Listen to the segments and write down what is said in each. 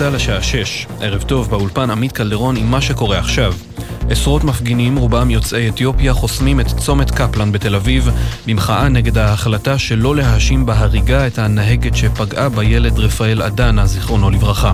צה"ל לשעה 6. ערב טוב, באולפן עמית קלדרון עם מה שקורה עכשיו. עשרות מפגינים, רובם יוצאי אתיופיה, חוסמים את צומת קפלן בתל אביב במחאה נגד ההחלטה שלא להאשים בהריגה את הנהגת שפגעה בילד רפאל אדנה, זיכרונו לברכה.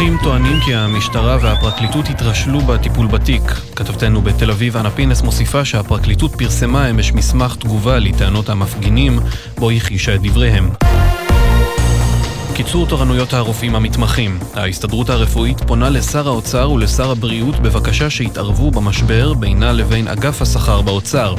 המוחים טוענים כי המשטרה והפרקליטות התרשלו בטיפול בתיק. כתבתנו בתל אביב, אנה פינס, מוסיפה שהפרקליטות פרסמה אמש מסמך תגובה לטענות המפגינים, בו הכחישה את דבריהם. קיצור תורנויות הרופאים המתמחים. ההסתדרות הרפואית פונה לשר האוצר ולשר הבריאות בבקשה שיתערבו במשבר בינה לבין אגף השכר באוצר.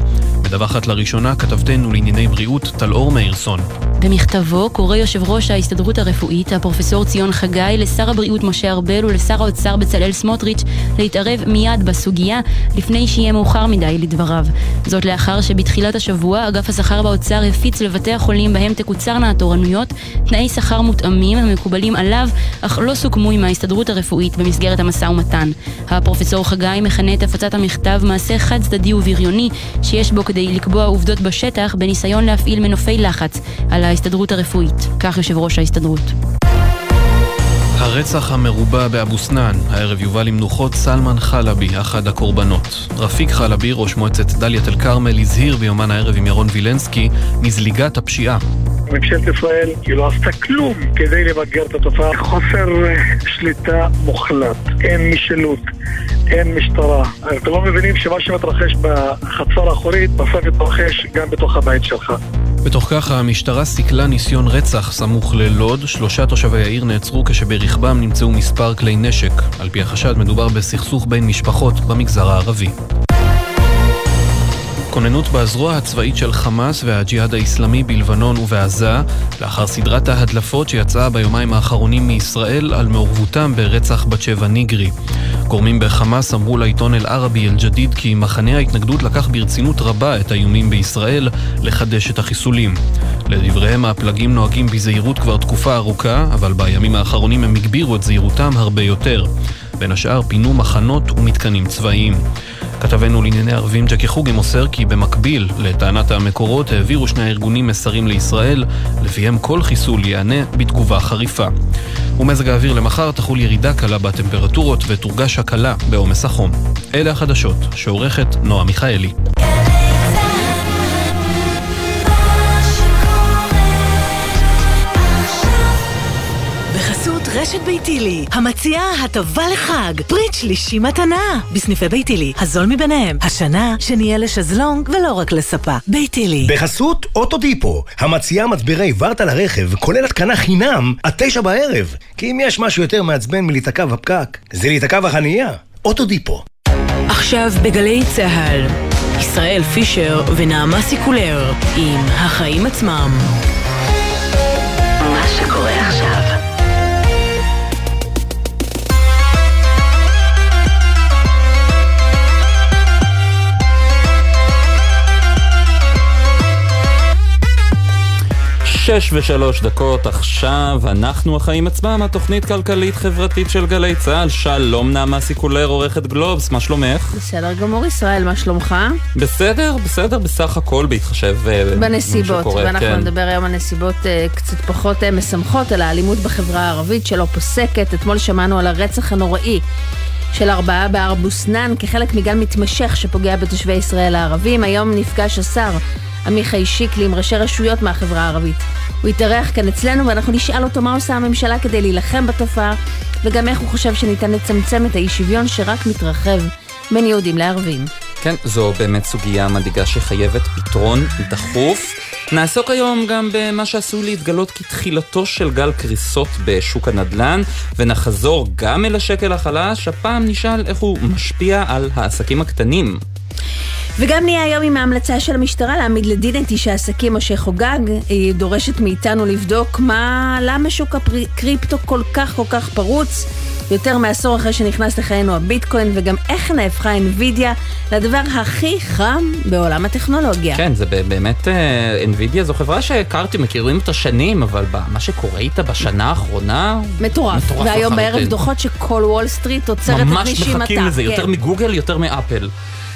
מדווחת לראשונה כתבתנו לענייני בריאות טלאור מאירסון. במכתבו קורא יושב ראש ההסתדרות הרפואית, הפרופסור ציון חגי, לשר הבריאות משה ארבל ולשר האוצר בצלאל סמוטריץ' להתערב מיד בסוגיה, לפני שיהיה מאוחר מדי לדבריו. זאת לאחר שבתחילת השבוע אגף השכר באוצר הפיץ לבתי החולים בהם תקוצרנה התורנויות תנאי שכר מותאמים המקובלים עליו, אך לא סוכמו עם ההסתדרות הרפואית במסגרת המשא ומתן. הפרופסור חגי מכנה את הפצת המכתב מעשה חד צדדי ובריוני, שיש בו כדי לקבוע עובדות בשטח בניסיון להפעיל מנופי לחץ על ההסתדרות הרפואית, כך יושב ראש ההסתדרות. הרצח המרובע באבו סנאן, הערב יובא למנוחות סלמן חלבי, אחד הקורבנות. רפיק חלבי, ראש מועצת דאלית אל כרמל, הזהיר ביומן הערב עם ירון וילנסקי מזליגת הפשיעה. ממשלת ישראל היא לא עשתה כלום כדי למגר את התופעה. חוסר שליטה מוחלט, אין משילות, אין משטרה. אתם לא מבינים שמה שמתרחש בחצר האחורית בסוף יתרחש גם בתוך הבית שלך. בתוך כך המשטרה סיכלה ניסיון רצח סמוך ללוד, שלושה תושבי העיר נעצרו כשברכבם נמצאו מספר כלי נשק. על פי החשד מדובר בסכסוך בין משפחות במגזר הערבי. כוננות בזרוע הצבאית של חמאס והג'יהאד האיסלאמי בלבנון ובעזה, לאחר סדרת ההדלפות שיצאה ביומיים האחרונים מישראל על מעורבותם ברצח בת שבע ניגרי. גורמים בחמאס אמרו לעיתון אל-ערבי אל-ג'דיד כי מחנה ההתנגדות לקח ברצינות רבה את האיומים בישראל לחדש את החיסולים. לדבריהם הפלגים נוהגים בזהירות כבר תקופה ארוכה, אבל בימים האחרונים הם הגבירו את זהירותם הרבה יותר. בין השאר פינו מחנות ומתקנים צבאיים. כתבנו לענייני ערבים ג'קי חוגי מוסר כי במקביל לטענת המקורות העבירו שני הארגונים מסרים לישראל, לפיהם כל חיסול ייענה בתגובה חריפה. ומזג האוויר למחר תחול ירידה קלה בטמפרטורות ותורגש הקלה בעומס החום. אלה החדשות, שעורכת נועה מיכאלי. רשת ביתילי, המציעה הטבה לחג, ברית שלישי מתנה, בסניפי ביתילי, הזול מביניהם, השנה שנהיה לשזלונג ולא רק לספה. ביתילי. בחסות אוטודיפו, המציעה מצברי ורטה לרכב, כולל התקנה חינם, עד תשע בערב. כי אם יש משהו יותר מעצבן מלהיתקע בפקק, זה להיתקע בחנייה. אוטודיפו. עכשיו בגלי צה"ל, ישראל פישר ונעמה סיקולר, עם החיים עצמם. שש ושלוש דקות עכשיו, אנחנו החיים עצמם, התוכנית כלכלית-חברתית של גלי צה"ל. שלום נעמה סיקולר, עורכת גלובס, מה שלומך? בסדר גמור ישראל, מה שלומך? בסדר, בסדר, בסך הכל, בהתחשב uh, בנסיבות, ואנחנו כן. נדבר היום על נסיבות uh, קצת פחות uh, משמחות, על האלימות בחברה הערבית שלא פוסקת. אתמול שמענו על הרצח הנוראי. של ארבעה בארבו סנן כחלק מגל מתמשך שפוגע בתושבי ישראל הערבים. היום נפגש השר עמיחי שיקלי עם ראשי רשויות מהחברה הערבית. הוא יתארח כאן אצלנו ואנחנו נשאל אותו מה עושה הממשלה כדי להילחם בתופעה וגם איך הוא חושב שניתן לצמצם את האי שוויון שרק מתרחב בין יהודים לערבים. כן, זו באמת סוגיה מדאיגה שחייבת פתרון דחוף. נעסוק היום גם במה שעשוי להתגלות כתחילתו של גל קריסות בשוק הנדל"ן, ונחזור גם אל השקל החלש, הפעם נשאל איך הוא משפיע על העסקים הקטנים. וגם נהיה היום עם ההמלצה של המשטרה להעמיד לדין את איש העסקים משה חוגג. היא דורשת מאיתנו לבדוק מה, למה שוק הקריפטו כל כך כל כך פרוץ. יותר מעשור אחרי שנכנס לחיינו הביטקוין, וגם איך נהפכה NVIDIA לדבר הכי חם בעולם הטכנולוגיה. כן, זה באמת, uh, NVIDIA זו חברה שהכרתי, מכירים אותה שנים, אבל מה שקורה איתה בשנה האחרונה... מטורף. מטורף והיום בערב דוחות שכל וול סטריט עוצרת את נשימתה. ממש מחכים לזה, כן. יותר מגוגל, יותר מאפל.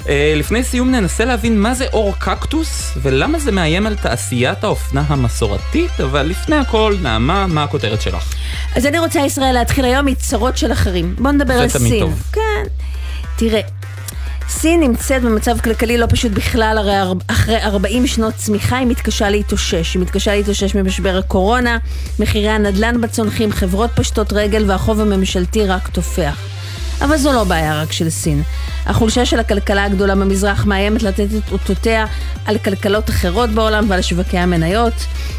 אה, לפני סיום ננסה להבין מה זה אור קקטוס ולמה זה מאיים על תעשיית האופנה המסורתית, אבל לפני הכל, נעמה, מה הכותרת שלך? אז אני רוצה, ישראל, להתחיל היום מצרות של אחרים. בוא נדבר על סין. זה תמיד טוב. כן. תראה, סין נמצאת במצב כלכלי לא פשוט בכלל, הרי אחרי 40 שנות צמיחה היא מתקשה להתאושש. היא מתקשה להתאושש ממשבר הקורונה, מחירי הנדל"ן בצונחים, חברות פשטות רגל והחוב הממשלתי רק תופח. אבל זו לא בעיה רק של סין. החולשה של הכלכלה הגדולה במזרח מאיימת לתת את אותותיה על כלכלות אחרות בעולם ועל שווקי המניות.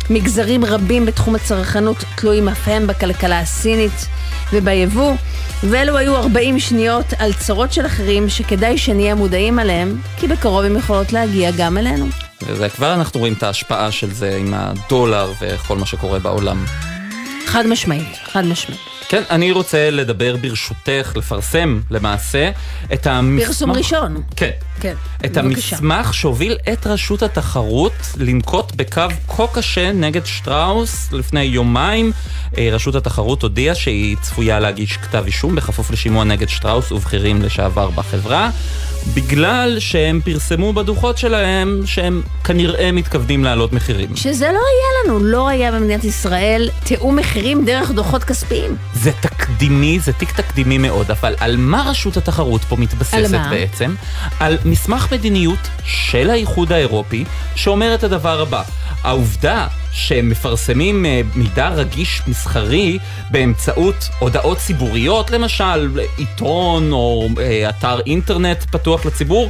מגזרים רבים בתחום הצרכנות תלויים אף הם בכלכלה הסינית וביבוא, ואלו היו 40 שניות על צרות של אחרים שכדאי שנהיה מודעים עליהם, כי בקרוב הם יכולות להגיע גם אלינו. וזה כבר אנחנו רואים את ההשפעה של זה עם הדולר וכל מה שקורה בעולם. חד משמעית, חד משמעית. כן, אני רוצה לדבר ברשותך, לפרסם למעשה את המסמך... פרסום ראשון. כן. כן, את בבקשה. המסמך שהוביל את רשות התחרות לנקוט בקו כה קשה נגד שטראוס לפני יומיים. אה, רשות התחרות הודיעה שהיא צפויה להגיש כתב אישום בכפוף לשימוע נגד שטראוס ובכירים לשעבר בחברה. בגלל שהם פרסמו בדוחות שלהם שהם כנראה מתכוונים להעלות מחירים. שזה לא היה לנו, לא היה במדינת ישראל תיאום מחירים דרך דוחות כספיים. זה תקדימי, זה תיק תקדימי מאוד, אבל על מה רשות התחרות פה מתבססת על? בעצם? על מסמך מדיניות של האיחוד האירופי שאומר את הדבר הבא. העובדה שהם מפרסמים אה, מידע רגיש מסחרי באמצעות הודעות ציבוריות, למשל עיתון או אה, אתר אינטרנט פתוח לציבור,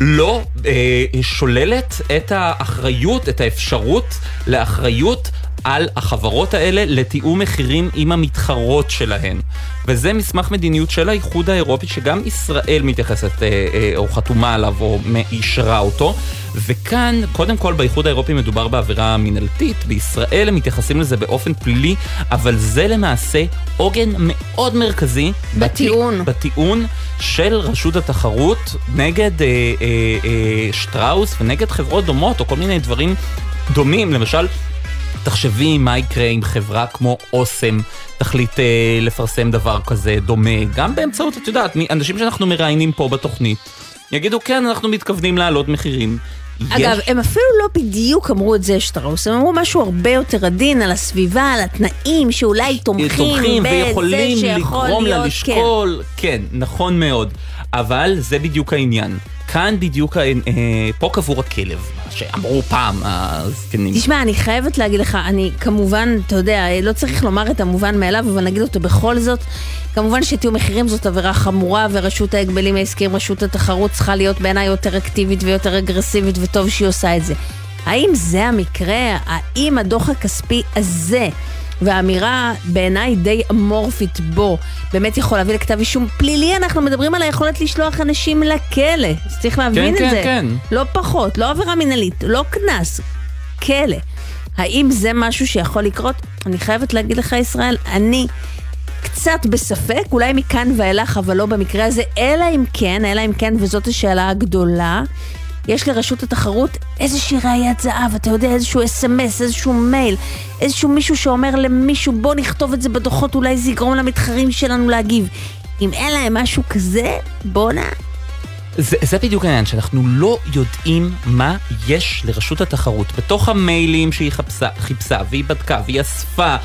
לא אה, שוללת את האחריות, את האפשרות לאחריות על החברות האלה לתיאום מחירים עם המתחרות שלהן. וזה מסמך מדיניות של האיחוד האירופי שגם ישראל מתייחסת אה, אה, או חתומה עליו או אישרה אותו. וכאן, קודם כל באיחוד האירופי מדובר בעבירה מינהלתית, בישראל הם מתייחסים לזה באופן פלילי, אבל זה למעשה עוגן מאוד מרכזי בטיעון, בטיעון של רשות התחרות נגד אה, אה, אה, שטראוס ונגד חברות דומות או כל מיני דברים דומים, למשל תחשבי מה יקרה אם חברה כמו אוסם תחליט אה, לפרסם דבר כזה דומה, גם באמצעות, את יודעת, אנשים שאנחנו מראיינים פה בתוכנית, יגידו כן, אנחנו מתכוונים להעלות מחירים. אגב, יש... הם אפילו לא בדיוק אמרו את זה שטראוס, הם אמרו משהו הרבה יותר עדין על הסביבה, על התנאים שאולי תומכים, תומכים ויכולים לגרום לה לשקול, כן. כן, נכון מאוד. אבל זה בדיוק העניין. כאן בדיוק, אה, פה קבור הכלב, שאמרו פעם הזקנים. תשמע, אני חייבת להגיד לך, אני כמובן, אתה יודע, לא צריך לומר את המובן מאליו, אבל נגיד אותו בכל זאת. כמובן שתיאום מחירים זאת עבירה חמורה, ורשות ההגבלים העסקיים, רשות התחרות צריכה להיות בעיניי יותר אקטיבית ויותר אגרסיבית, וטוב שהיא עושה את זה. האם זה המקרה? האם הדוח הכספי הזה... והאמירה בעיניי די אמורפית בו באמת יכול להביא לכתב אישום פלילי, אנחנו מדברים על היכולת לשלוח אנשים לכלא. אז צריך להבין כן, את כן, זה. כן, כן. לא פחות, לא עבירה מינהלית, לא קנס, כלא. האם זה משהו שיכול לקרות? אני חייבת להגיד לך, ישראל, אני קצת בספק, אולי מכאן ואילך, אבל לא במקרה הזה, אלא אם כן, אלא אם כן, וזאת השאלה הגדולה, יש לרשות התחרות איזושהי ראיית זהב, אתה יודע, איזשהו אס.אם.אס, איזשהו מייל, איזשהו מישהו שאומר למישהו, בוא נכתוב את זה בדוחות, אולי זה יגרום למתחרים שלנו להגיב. אם אין להם משהו כזה, בואנה. זה, זה בדיוק העניין, שאנחנו לא יודעים מה יש לרשות התחרות בתוך המיילים שהיא חפשה, חיפשה והיא בדקה והיא אספה,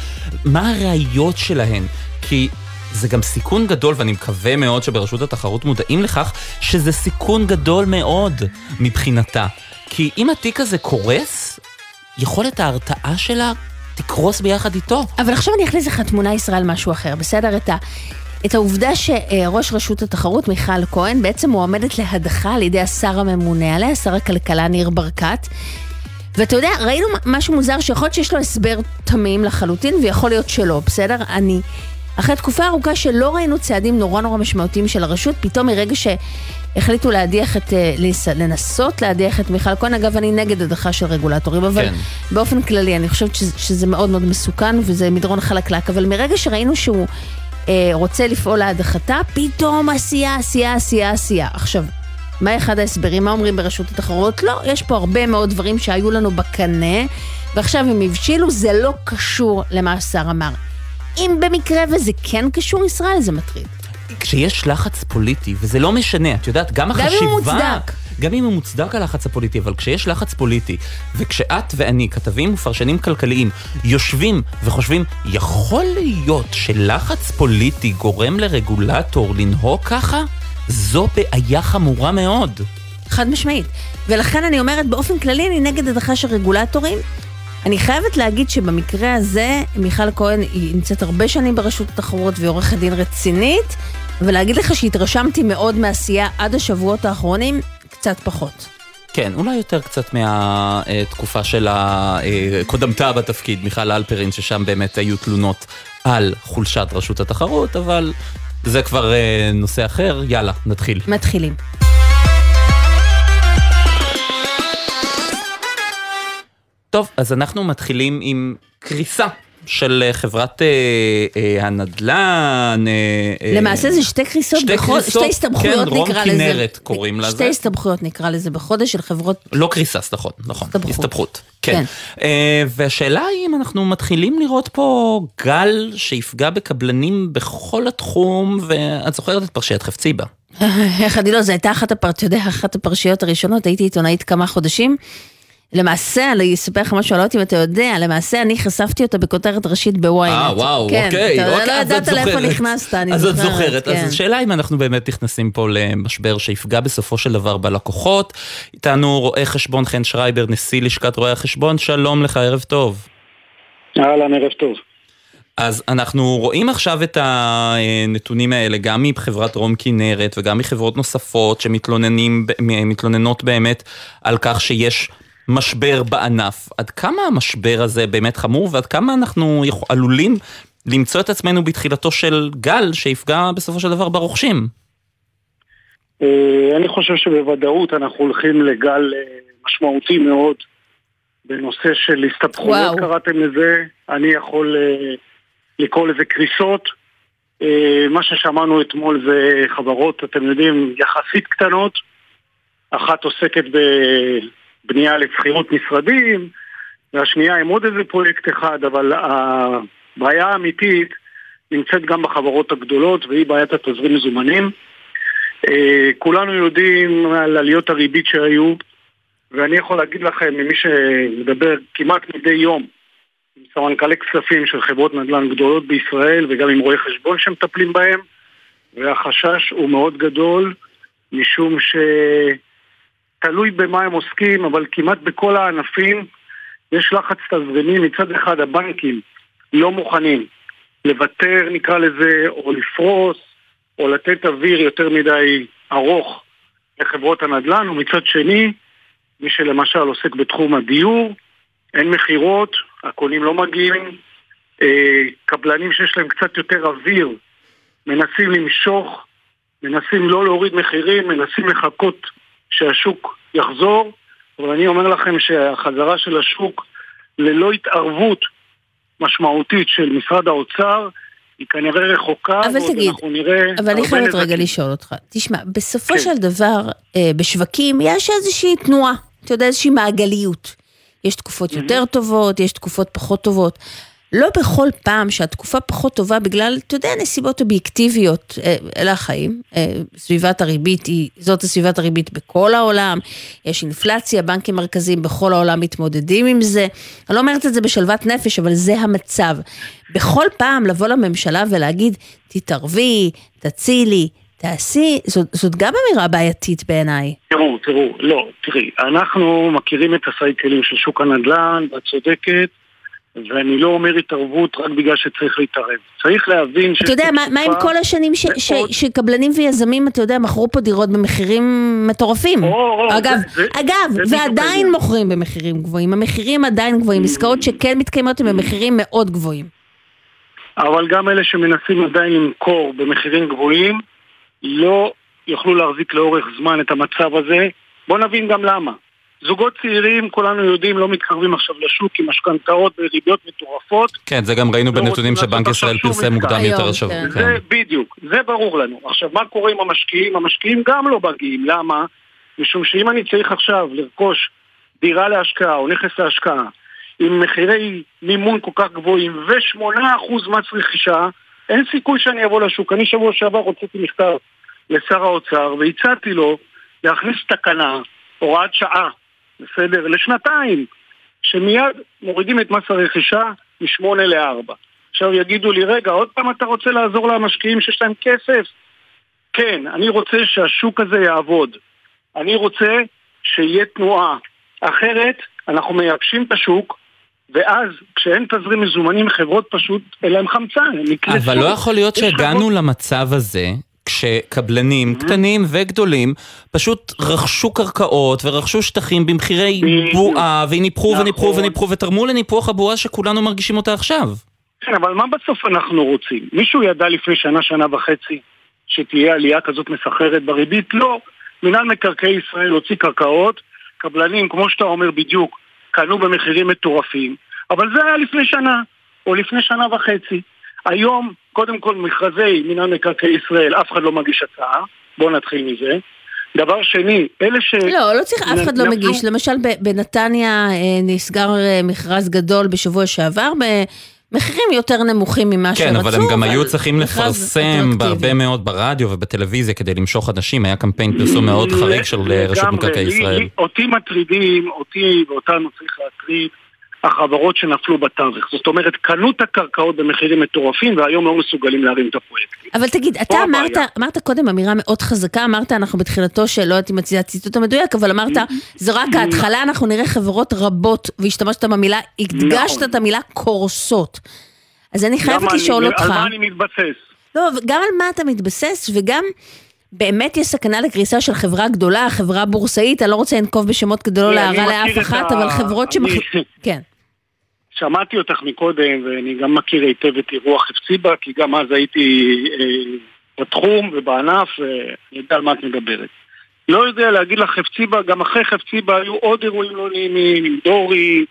מה הראיות שלהן. כי זה גם סיכון גדול, ואני מקווה מאוד שברשות התחרות מודעים לכך, שזה סיכון גדול מאוד מבחינתה. כי אם התיק הזה קורס, יכולת ההרתעה שלה תקרוס ביחד איתו. אבל עכשיו אני אכניס לך תמונה ישראל משהו אחר, בסדר? את ה... את העובדה שראש רשות התחרות, מיכל כהן, בעצם מועמדת להדחה על ידי השר הממונה עליה, שר הכלכלה ניר ברקת. ואתה יודע, ראינו משהו מוזר שיכול להיות שיש לו הסבר תמים לחלוטין, ויכול להיות שלא, בסדר? אני אחרי תקופה ארוכה שלא ראינו צעדים נורא נורא משמעותיים של הרשות, פתאום מרגע שהחליטו להדיח את, אה, לנסות להדיח את מיכל כהן, אגב, אני נגד הדחה של רגולטורים, אבל כן. באופן כללי, אני חושבת שזה, שזה מאוד מאוד מסוכן וזה מדרון חלקלק, אבל מרגע שראינו שהוא אה, רוצה לפעול להדחתה, פתאום עשייה, עשייה, עשייה, עשייה. עכשיו, מה אחד ההסברים? מה אומרים ברשות התחרות? לא, יש פה הרבה מאוד דברים שהיו לנו בקנה, ועכשיו הם הבשילו, זה לא קשור למה שהשר אמר. אם במקרה וזה כן קשור ישראל, זה מטריד. כשיש לחץ פוליטי, וזה לא משנה, את יודעת, גם החשיבה... גם אם הוא מוצדק. גם אם הוא מוצדק הלחץ הפוליטי, אבל כשיש לחץ פוליטי, וכשאת ואני, כתבים ופרשנים כלכליים, יושבים וחושבים, יכול להיות שלחץ פוליטי גורם לרגולטור לנהוג ככה? זו בעיה חמורה מאוד. חד משמעית. ולכן אני אומרת, באופן כללי אני נגד הדחה של רגולטורים. אני חייבת להגיד שבמקרה הזה, מיכל כהן היא נמצאת הרבה שנים ברשות התחרות והיא עורכת דין רצינית, ולהגיד לך שהתרשמתי מאוד מעשייה עד השבועות האחרונים, קצת פחות. כן, אולי יותר קצת מהתקופה של קודמתה בתפקיד, מיכל אלפרין, ששם באמת היו תלונות על חולשת רשות התחרות, אבל זה כבר אה, נושא אחר. יאללה, נתחיל. מתחילים. טוב, אז אנחנו מתחילים עם קריסה של אה, חברת אה, אה, הנדל"ן. אה, אה למעשה זה שתי קריסות, שתי, בחוד, קריסות, שתי הסתבכויות כן, נקרא לזה. כן, רום כנרת קוראים לזה. שתי הסתבכויות נקרא לזה בחודש של חברות... לא קריסה, נכון, נכון. הסתבכות. כן. כן. אה, והשאלה היא אם אנחנו מתחילים לראות פה גל שיפגע בקבלנים בכל התחום, ואת זוכרת את פרשיית חפציבה. איך אני לא, זו הייתה אחת, הפר... יודע, אחת הפרשיות הראשונות, הייתי עיתונאית כמה חודשים. למעשה, אני אספר לך משהו, אני לא יודעת אם אתה יודע, למעשה אני חשפתי אותה בכותרת ראשית בוויינט. אה, וואו, כן, אוקיי. אתה אוקיי, לא אז את ידעת לאיפה. נכנסת, אני אז זוכרת. את זוכרת. כן. אז השאלה אם אנחנו באמת נכנסים פה למשבר שיפגע בסופו של דבר בלקוחות. איתנו רואה חשבון חן שרייבר, נשיא לשכת רואי החשבון, שלום לך, ערב טוב. אהלן, ערב טוב. אז אנחנו רואים עכשיו את הנתונים האלה גם מחברת רום כנרת וגם מחברות נוספות שמתלוננות באמת על כך שיש משבר בענף. עד כמה המשבר הזה באמת חמור ועד כמה אנחנו יכול, עלולים למצוא את עצמנו בתחילתו של גל שיפגע בסופו של דבר ברוכשים? אני חושב שבוודאות אנחנו הולכים לגל אה, משמעותי מאוד בנושא של הסתבכויות קראתם לזה, אני יכול אה, לקרוא לזה קריסות. אה, מה ששמענו אתמול זה חברות, אתם יודעים, יחסית קטנות. אחת עוסקת בבנייה לשכירות משרדים, והשנייה עם עוד איזה פרויקט אחד, אבל הבעיה האמיתית נמצאת גם בחברות הגדולות, והיא בעיית התזרים מזומנים. כולנו יודעים על עליות הריבית שהיו, ואני יכול להגיד לכם, ממי שמדבר כמעט מדי יום עם סמנכ"לי כספים של חברות נדל"ן גדולות בישראל וגם עם רואי חשבון שמטפלים בהם והחשש הוא מאוד גדול משום שתלוי במה הם עוסקים אבל כמעט בכל הענפים יש לחץ תזרימי מצד אחד הבנקים לא מוכנים לוותר נקרא לזה או לפרוס או לתת אוויר יותר מדי ארוך לחברות הנדל"ן ומצד שני מי שלמשל עוסק בתחום הדיור אין מכירות, הקונים לא מגיעים, אה, קבלנים שיש להם קצת יותר אוויר מנסים למשוך, מנסים לא להוריד מחירים, מנסים לחכות שהשוק יחזור, אבל אני אומר לכם שהחזרה של השוק ללא התערבות משמעותית של משרד האוצר היא כנראה רחוקה, אבל תגיד. אבל אני חייבת. רגע לשאול אותך. תשמע, בסופו כן. של דבר, אה, בשווקים יש איזושהי תנועה, אתה יודע, איזושהי מעגליות. יש תקופות יותר טובות, יש תקופות פחות טובות. לא בכל פעם שהתקופה פחות טובה בגלל, אתה יודע, נסיבות אובייקטיביות, אה, אלה החיים. אה, סביבת הריבית היא, זאת הסביבת הריבית בכל העולם, יש אינפלציה, בנקים מרכזיים בכל העולם מתמודדים עם זה. אני לא אומרת את זה בשלוות נפש, אבל זה המצב. בכל פעם לבוא לממשלה ולהגיד, תתערבי, תצילי, תעשי, זאת, זאת גם אמירה בעייתית בעיניי. תראו, תראו, לא, תראי, אנחנו מכירים את הסייקלים של שוק הנדל"ן, ואת צודקת, ואני לא אומר התערבות רק בגלל שצריך להתערב. צריך להבין שיש אתה יודע, מה, מה עם כל השנים ש, ש, מאוד- שקבלנים ויזמים, אתה יודע, מכרו פה דירות במחירים מטורפים? או, או, אגב, זה- זה- אגב, זה ועדיין העניין. מוכרים במחירים גבוהים. המחירים עדיין גבוהים, עסקאות שכן מתקיימות הן במחירים מאוד גבוהים. אבל גם אלה שמנסים עדיין למכור במחירים גבוהים, לא יוכלו להחזיק לאורך זמן את המצב הזה. בואו נבין גם למה. זוגות צעירים, כולנו יודעים, לא מתקרבים עכשיו לשוק עם משכנתאות בריביות מטורפות. כן, זה גם ראינו לא בנתונים שבנק ישראל פרסם. מוקדם יותר השבוע. כן. כן. זה בדיוק, זה ברור לנו. עכשיו, מה קורה עם המשקיעים? המשקיעים גם לא מגיעים. למה? משום שאם אני צריך עכשיו לרכוש דירה להשקעה או נכס להשקעה עם מחירי מימון כל כך גבוהים ו-8% מס רכישה, אין סיכוי שאני אבוא לשוק. אני שבוע שעבר הוצאתי מכתב לשר האוצר והצעתי לו להכניס תקנה, הוראת שעה, בסדר? לשנתיים, שמיד מורידים את מס הרכישה משמונה לארבע. עכשיו יגידו לי, רגע, עוד פעם אתה רוצה לעזור למשקיעים שיש להם כסף? כן, אני רוצה שהשוק הזה יעבוד. אני רוצה שיהיה תנועה. אחרת, אנחנו מייבשים את השוק, ואז כשאין תזרים מזומנים, חברות פשוט אין להם חמצן. אבל לא יכול להיות שהגענו חברות... למצב הזה, כשקבלנים mm-hmm. קטנים וגדולים פשוט רכשו קרקעות ורכשו שטחים במחירי בועה וניפחו נכון. וניפחו וניפחו ותרמו לניפוח הבועה שכולנו מרגישים אותה עכשיו. כן, אבל מה בסוף אנחנו רוצים? מישהו ידע לפני שנה, שנה וחצי, שתהיה עלייה כזאת מסחררת בריבית? לא. מינהל מקרקעי ישראל הוציא קרקעות, קבלנים, כמו שאתה אומר בדיוק, קנו במחירים מטורפים, אבל זה היה לפני שנה, או לפני שנה וחצי. היום, קודם כל, מכרזי מינהל מקרקעי ישראל, אף אחד לא מגיש הצעה, בואו נתחיל מזה. דבר שני, אלה ש... לא, לא צריך, אף אחד לא מגיש. למשל, בנתניה אה, נסגר אה, מכרז גדול בשבוע שעבר, מחירים יותר נמוכים ממה כן, שרצו. כן, אבל הם גם היו צריכים לפרסם בהרבה מאוד ברדיו ובטלוויזיה כדי למשוך אנשים, היה קמפיין פרסום מאוד חריג של אה, רשות מקרקעי ישראל. אותי מטרידים, אותי ואותנו צריך להטריד. החברות שנפלו בתווך. זאת אומרת, קנו את הקרקעות במחירים מטורפים והיום לא מסוגלים להרים את הפרויקט. אבל תגיד, אתה אמרת, אמרת קודם אמירה מאוד חזקה, אמרת אנחנו בתחילתו של, לא יודעת אם את הציטוט המדויק, אבל אמרת, זה רק ההתחלה, אנחנו נראה חברות רבות, והשתמשת במילה, הדגשת נכון. את המילה קורסות. אז אני חייבת לשאול אותך... על מה אני מתבסס? לא, גם על מה אתה מתבסס, וגם... באמת יש סכנה לקריסה של חברה גדולה, חברה בורסאית, אני לא רוצה לנקוב בשמות כדי לא להרע לאף אחת, אבל חברות שמח... כן. שמעתי אותך מקודם, ואני גם מכיר היטב את אירוע חפציבה, כי גם אז הייתי אה, בתחום ובענף, ואני יודע על מה את מדברת. לא יודע להגיד לך חפציבה, גם אחרי חפציבה היו עוד אירועים לא נעימים, עם דורי.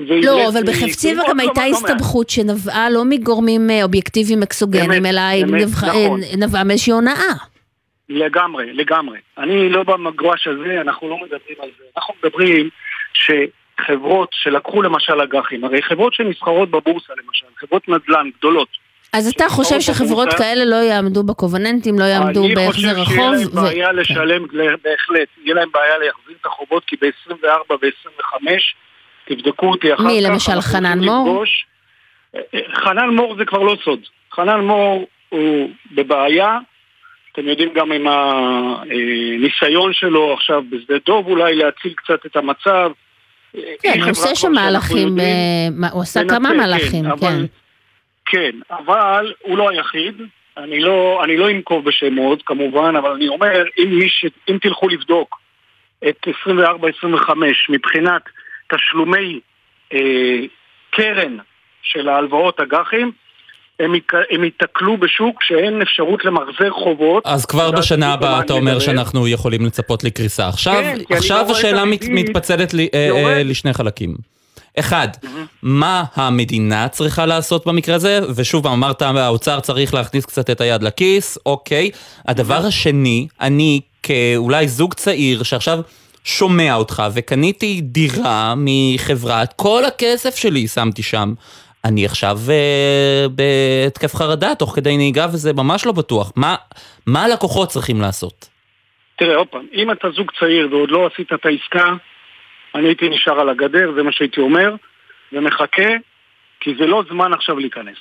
לא, אבל בחפציבה גם הייתה לא הסתבכות שנבעה לא מגורמים אה, אובייקטיביים אקסוגנים, אלא נכון. נבעה מאיזושהי הונאה. לגמרי, לגמרי. אני לא במגרש הזה, אנחנו לא מדברים על זה. אנחנו מדברים ש... חברות שלקחו למשל אג"חים, הרי חברות שנסחרות בבורסה למשל, חברות נדל"ן גדולות. אז אתה חושב שחברות בבורסה, כאלה לא יעמדו בקובננטים, לא יעמדו בהחזר החוב? אני חושב שיהיה להם בעיה ו... לשלם, בהחלט, יהיה להם בעיה להחזיר את החובות, כי ב-24 ו-25, תבדקו אותי אחר כך. מי, למשל חנן מור? אה, חנן מור זה כבר לא סוד. חנן מור הוא בבעיה, אתם יודעים גם עם הניסיון שלו עכשיו בשדה דוב אולי להציל קצת את המצב. כן, הוא עושה שם מהלכים, אה, הוא עשה כמה כן, מהלכים, כן. כן, אבל הוא לא היחיד. אני לא, אני לא אנקוב בשמות כמובן, אבל אני אומר, אם, ש, אם תלכו לבדוק את 24-25 מבחינת תשלומי אה, קרן של ההלוואות אג"חים, הם, ייתקלו בשוק שאין אפשרות למחזר חובות. אז כבר בשנה הבאה אתה אומר שאנחנו יכולים לצפות לקריסה. עכשיו, כן, עכשיו לא השאלה מת, מתפצלת לי, אה, אה, לשני חלקים. אחד, mm-hmm. מה המדינה צריכה לעשות במקרה הזה? ושוב, אמרת, האוצר צריך להכניס קצת את היד לכיס, אוקיי. הדבר mm-hmm. השני, אני כאולי זוג צעיר שעכשיו שומע אותך וקניתי דירה מחברה, את כל הכסף שלי שמתי שם. אני עכשיו uh, בהתקף חרדה תוך כדי נהיגה וזה ממש לא בטוח. מה, מה הלקוחות צריכים לעשות? תראה, עוד פעם, אם אתה זוג צעיר ועוד לא עשית את העסקה, אני הייתי נשאר על הגדר, זה מה שהייתי אומר, ומחכה, כי זה לא זמן עכשיו להיכנס.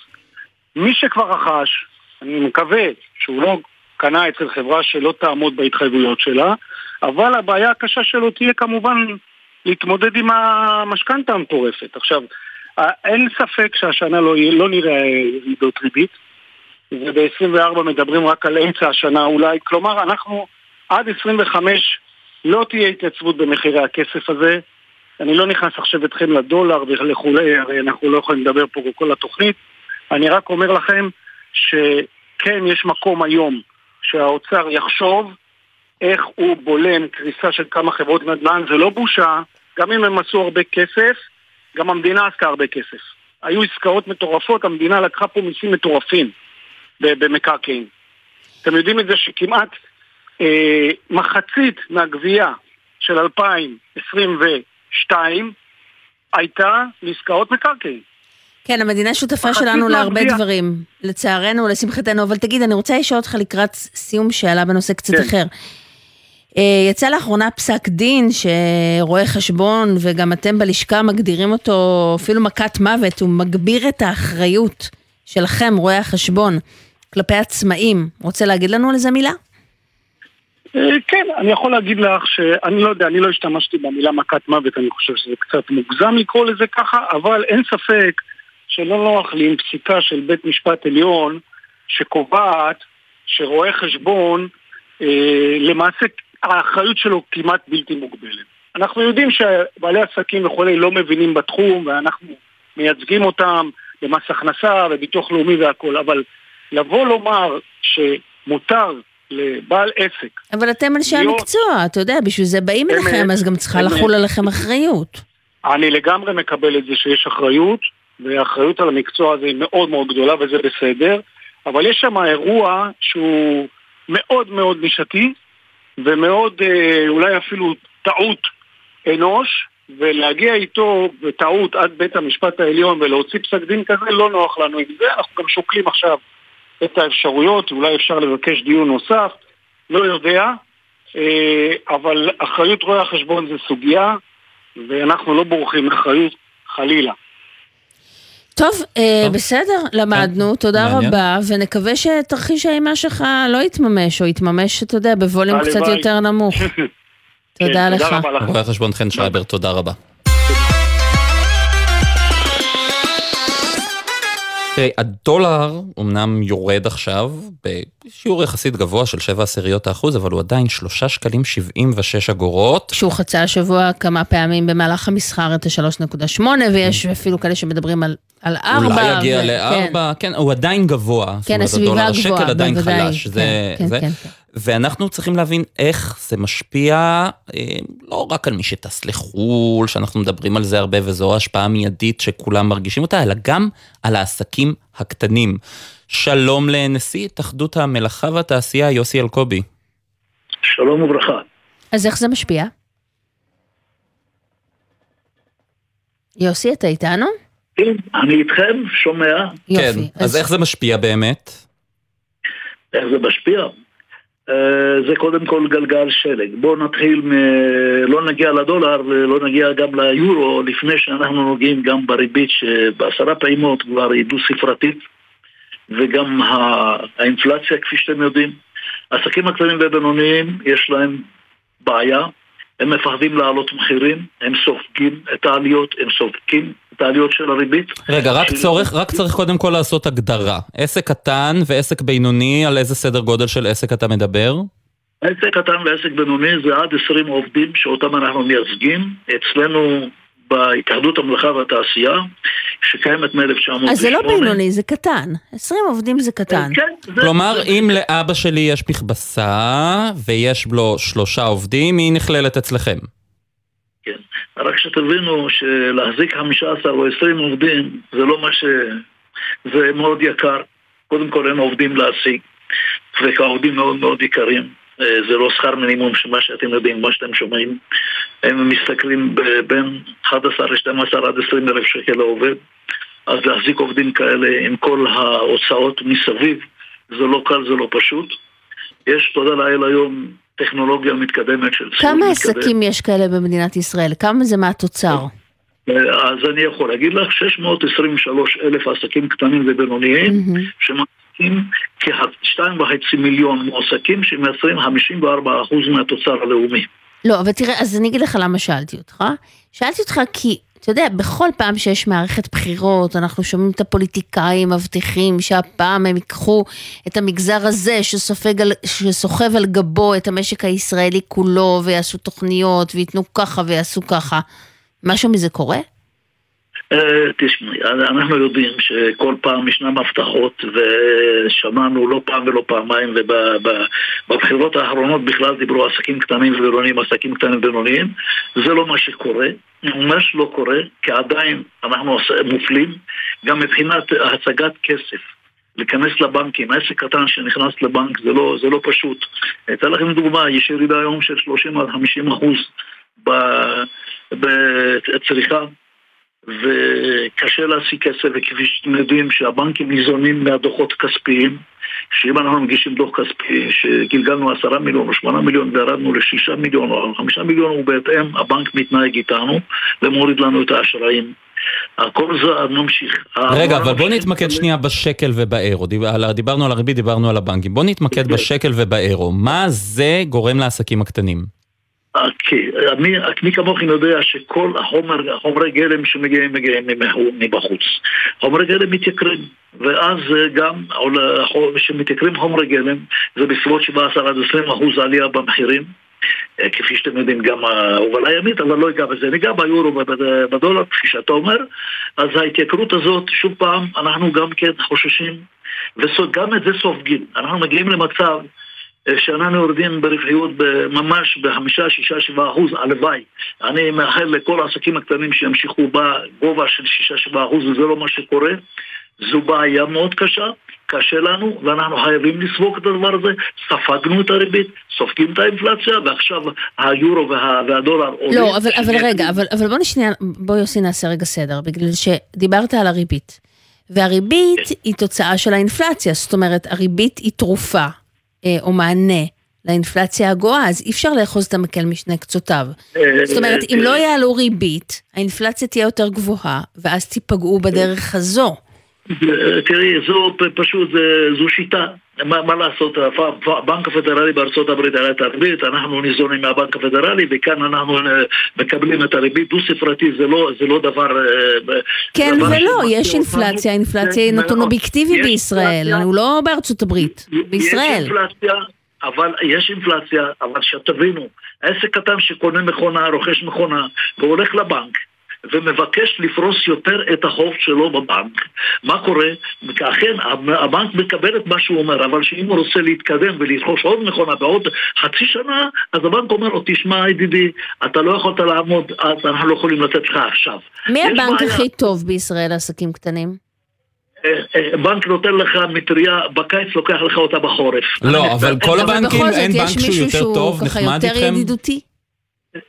מי שכבר רכש, אני מקווה שהוא לא קנה אצל חברה שלא תעמוד בהתחייבויות שלה, אבל הבעיה הקשה שלו תהיה כמובן להתמודד עם המשכנתה המטורפת. עכשיו, אין ספק שהשנה לא, לא נראה ירידות ריבית, וב-24 מדברים רק על אמצע השנה אולי, כלומר אנחנו עד 25 לא תהיה התייצבות במחירי הכסף הזה. אני לא נכנס עכשיו אתכם לדולר וכולי, הרי אנחנו לא יכולים לדבר פה בכל התוכנית. אני רק אומר לכם שכן יש מקום היום שהאוצר יחשוב איך הוא בולם קריסה של כמה חברות נדל"ן, זה לא בושה, גם אם הם עשו הרבה כסף, גם המדינה עשתה הרבה כסף. היו עסקאות מטורפות, המדינה לקחה פה מיסים מטורפים במקרקעין. אתם יודעים את זה שכמעט אה, מחצית מהגבייה של 2022 הייתה לעסקאות מקרקעין. כן, המדינה שותפה שלנו להרבה דברים, לצערנו, לשמחתנו, אבל תגיד, אני רוצה לשאול אותך לקראת סיום שאלה בנושא קצת כן. אחר. אה, יצא לאחרונה פסק דין שרואה חשבון וגם אתם בלשכה מגדירים אותו אפילו מכת מוות, הוא מגביר את האחריות שלכם, רואי החשבון, כלפי עצמאים. רוצה להגיד לנו על זה מילה? אה, כן, אני יכול להגיד לך שאני לא יודע, אני לא השתמשתי במילה מכת מוות, אני חושב שזה קצת מוגזם לקרוא לזה ככה, אבל אין ספק שלא נוח לי עם פסיקה של בית משפט עליון שקובעת שרואה חשבון אה, למעשה האחריות שלו כמעט בלתי מוגבלת. אנחנו יודעים שבעלי עסקים וכולי לא מבינים בתחום ואנחנו מייצגים אותם במס הכנסה וביטוח לאומי והכול, אבל לבוא לומר שמותר לבעל עסק... אבל אתם אנשי להיות... המקצוע, אתה יודע, בשביל זה באים אליכם, אז גם צריכה לחול עליכם אחריות. אני לגמרי מקבל את זה שיש אחריות, והאחריות על המקצוע הזה היא מאוד מאוד גדולה וזה בסדר, אבל יש שם אירוע שהוא מאוד מאוד נישתי, ומאוד אה, אולי אפילו טעות אנוש, ולהגיע איתו בטעות עד בית המשפט העליון ולהוציא פסק דין כזה לא נוח לנו עם זה, אנחנו גם שוקלים עכשיו את האפשרויות, אולי אפשר לבקש דיון נוסף, לא יודע, אה, אבל אחריות רואי החשבון זה סוגיה, ואנחנו לא בורחים מאחריות, חלילה. טוב, אה, טוב. בסדר, למדנו, כן. תודה מעניין. רבה, ונקווה שתרחיש האימה שלך לא יתממש, או יתממש, אתה יודע, בווליום קצת ביי. יותר נמוך. כן, תודה לך. רואה חשבון חן שרייבר, תודה רבה. תראי, הדולר אמנם יורד עכשיו בשיעור יחסית גבוה של 7 עשיריות האחוז, אבל הוא עדיין 3 שקלים 76 אגורות. שהוא חצה השבוע כמה פעמים במהלך המסחר את ה-3.8, ויש כן. אפילו כאלה שמדברים על, על 4. אולי יגיע ל-4, כן. כן, הוא עדיין גבוה. כן, הסביבה גבוהה, בוודאי. השקל עדיין חלש. זה, כן, זה. כן, כן. ואנחנו צריכים להבין איך זה משפיע אה, לא רק על מי שטס לחו"ל, שאנחנו מדברים על זה הרבה וזו השפעה מיידית שכולם מרגישים אותה, אלא גם על העסקים הקטנים. שלום לנשיא התאחדות המלאכה והתעשייה יוסי אלקובי. שלום וברכה. אז איך זה משפיע? יוסי, אתה איתנו? כן, אני איתכם, שומע. יופי. כן, אז, אז איך זה משפיע באמת? איך זה משפיע? אה, זה קודם כל גלגל שלג. בואו נתחיל, מ... לא נגיע לדולר ולא נגיע גם ליורו לפני שאנחנו נוגעים גם בריבית שבעשרה פעימות כבר היא דו-ספרתית וגם האינפלציה כפי שאתם יודעים. העסקים הקטנים והבינוניים יש להם בעיה, הם מפחדים להעלות מחירים, הם סופגים את העליות, הם סופגים את העליות של הריבית. רגע, רק צורך, רק צריך קודם כל לעשות הגדרה. עסק קטן ועסק בינוני, על איזה סדר גודל של עסק אתה מדבר? עסק קטן ועסק בינוני זה עד 20 עובדים שאותם אנחנו מייצגים. אצלנו בהתאחדות המלאכה והתעשייה, שקיימת מ-1908. אז זה לא בינוני, זה קטן. 20 עובדים זה קטן. כן, כלומר, זה... אם לאבא שלי יש מכבסה ויש לו שלושה עובדים, היא נכללת אצלכם. כן. רק שתבינו שלהחזיק 15 או 20 עובדים זה לא מה ש... זה מאוד יקר. קודם כל אין עובדים להשיג, וכעובדים מאוד מאוד יקרים. אה, זה לא שכר מינימום, מה שאתם יודעים, מה שאתם שומעים. הם מסתכלים בין 11 ל-12 עד 20 אלף שקל לעובד. אז להחזיק עובדים כאלה עם כל ההוצאות מסביב, זה לא קל, זה לא פשוט. יש, תודה לאל היום, טכנולוגיה מתקדמת של ציוד כמה עסקים יש כאלה במדינת ישראל? כמה זה מהתוצר? אז אני יכול להגיד לך, 623 אלף עסקים קטנים ובינוניים, mm-hmm. שמעסיקים כ-2.5 מיליון מועסקים שמייצרים 54% מהתוצר הלאומי. לא, אבל תראה, אז אני אגיד לך למה שאלתי אותך. שאלתי אותך כי אתה יודע, בכל פעם שיש מערכת בחירות, אנחנו שומעים את הפוליטיקאים מבטיחים שהפעם הם ייקחו את המגזר הזה שסופג שסוחב על גבו את המשק הישראלי כולו ויעשו תוכניות וייתנו ככה ויעשו ככה. משהו מזה קורה? אה, תשמעי, אנחנו יודעים שכל פעם ישנם הבטחות ושמענו לא פעם ולא פעמיים ובבחירות האחרונות בכלל דיברו עסקים קטנים ובינוניים, עסקים קטנים ובינוניים. זה לא מה שקורה, ממש לא קורה, כי עדיין אנחנו מופלים גם מבחינת הצגת כסף. להיכנס לבנקים, עסק קטן שנכנס לבנק זה לא, זה לא פשוט. אתן לכם דוגמה, יש ירידה היום של 30 עד 50 אחוז בצריכה וקשה להשיג כסף, וכפי שאתם יודעים שהבנקים ניזונים מהדוחות כספיים, שאם אנחנו מגישים דוח כספי שגלגלנו עשרה מיליון או שמונה מיליון וירדנו לשישה מיליון או חמישה מיליון, ובהתאם הבנק מתנהג איתנו ומוריד לנו את האשראים. הכל זה ממשיך. רגע, אבל בוא נתמקד שנייה בשקל ובאירו. דיברנו על הריבית, דיברנו על הבנקים. בוא נתמקד. בשקל ובאירו. מה זה גורם לעסקים הקטנים? אני, מי כמוכם יודע שכל החומר, החומרי גלם שמגיעים מגיעים מבחוץ. חומרי גלם מתייקרים, ואז גם כשמתייקרים חומרי גלם זה בסביבות 17 עד 20 אחוז עלייה במחירים. אה, כפי שאתם יודעים, גם ההובלה הימית, אבל לא אגע בזה. ניגע ביורו ובדולר, כפי שאתה אומר. אז ההתייקרות הזאת, שוב פעם, אנחנו גם כן חוששים, וגם את זה סופגים. אנחנו מגיעים למצב שאנחנו יורדים ברווחיות ממש בחמישה, שישה, שבעה אחוז, הלוואי. אני מאחל לכל העסקים הקטנים שימשיכו בגובה של שישה, שבעה אחוז, וזה לא מה שקורה. זו בעיה מאוד קשה, קשה לנו, ואנחנו חייבים לספוג את הדבר הזה. ספגנו את הריבית, סופגים את האינפלציה, ועכשיו היורו וה, והדולר עולים. לא, אבל, אבל רגע, אבל, אבל בוא נשניה, בוא יוסי נעשה רגע סדר, בגלל שדיברת על הריבית. והריבית כן. היא תוצאה של האינפלציה, זאת אומרת, הריבית היא תרופה. אה, או מענה לאינפלציה הגואה, אז אי אפשר לאחוז את המקל משני קצותיו. אה, זאת אומרת, אם לא יעלו ריבית, האינפלציה תהיה יותר גבוהה, ואז תיפגעו בדרך הזו. תראי, זו פשוט, זו שיטה. מה, מה לעשות, הבנק הפדרלי בארצות הברית העלה את הריבית, אנחנו ניזונים מהבנק הפדרלי וכאן אנחנו אה, מקבלים את הריבית דו-ספרתי, זה לא, זה לא דבר... כן דבר ולא, יש אינפלציה, אינפלציה היא נתון אובייקטיבי בישראל, הוא לא בארצות הברית, בישראל. יש אינפלציה, אבל יש אינפלציה, אבל שתבינו, עסק קטן שקונה מכונה, רוכש מכונה, והולך לבנק ומבקש לפרוס יותר את החוב שלו בבנק. מה קורה? אכן, הבנק מקבל את מה שהוא אומר, אבל שאם הוא רוצה להתקדם ולרכוש עוד מכונה בעוד חצי שנה, אז הבנק אומר לו, תשמע ידידי, אתה לא יכולת לעמוד, אז אנחנו לא יכולים לתת לך עכשיו. מי הבנק בעיה... הכי טוב בישראל לעסקים קטנים? אה, אה, בנק נותן לך מטריה בקיץ, לוקח לך אותה בחורף. לא, אבל כל הבנקים, אין בנק שהוא יותר טוב, נחמד איתכם? בכל זאת, יש מישהו שהוא ככה יותר ידידותי?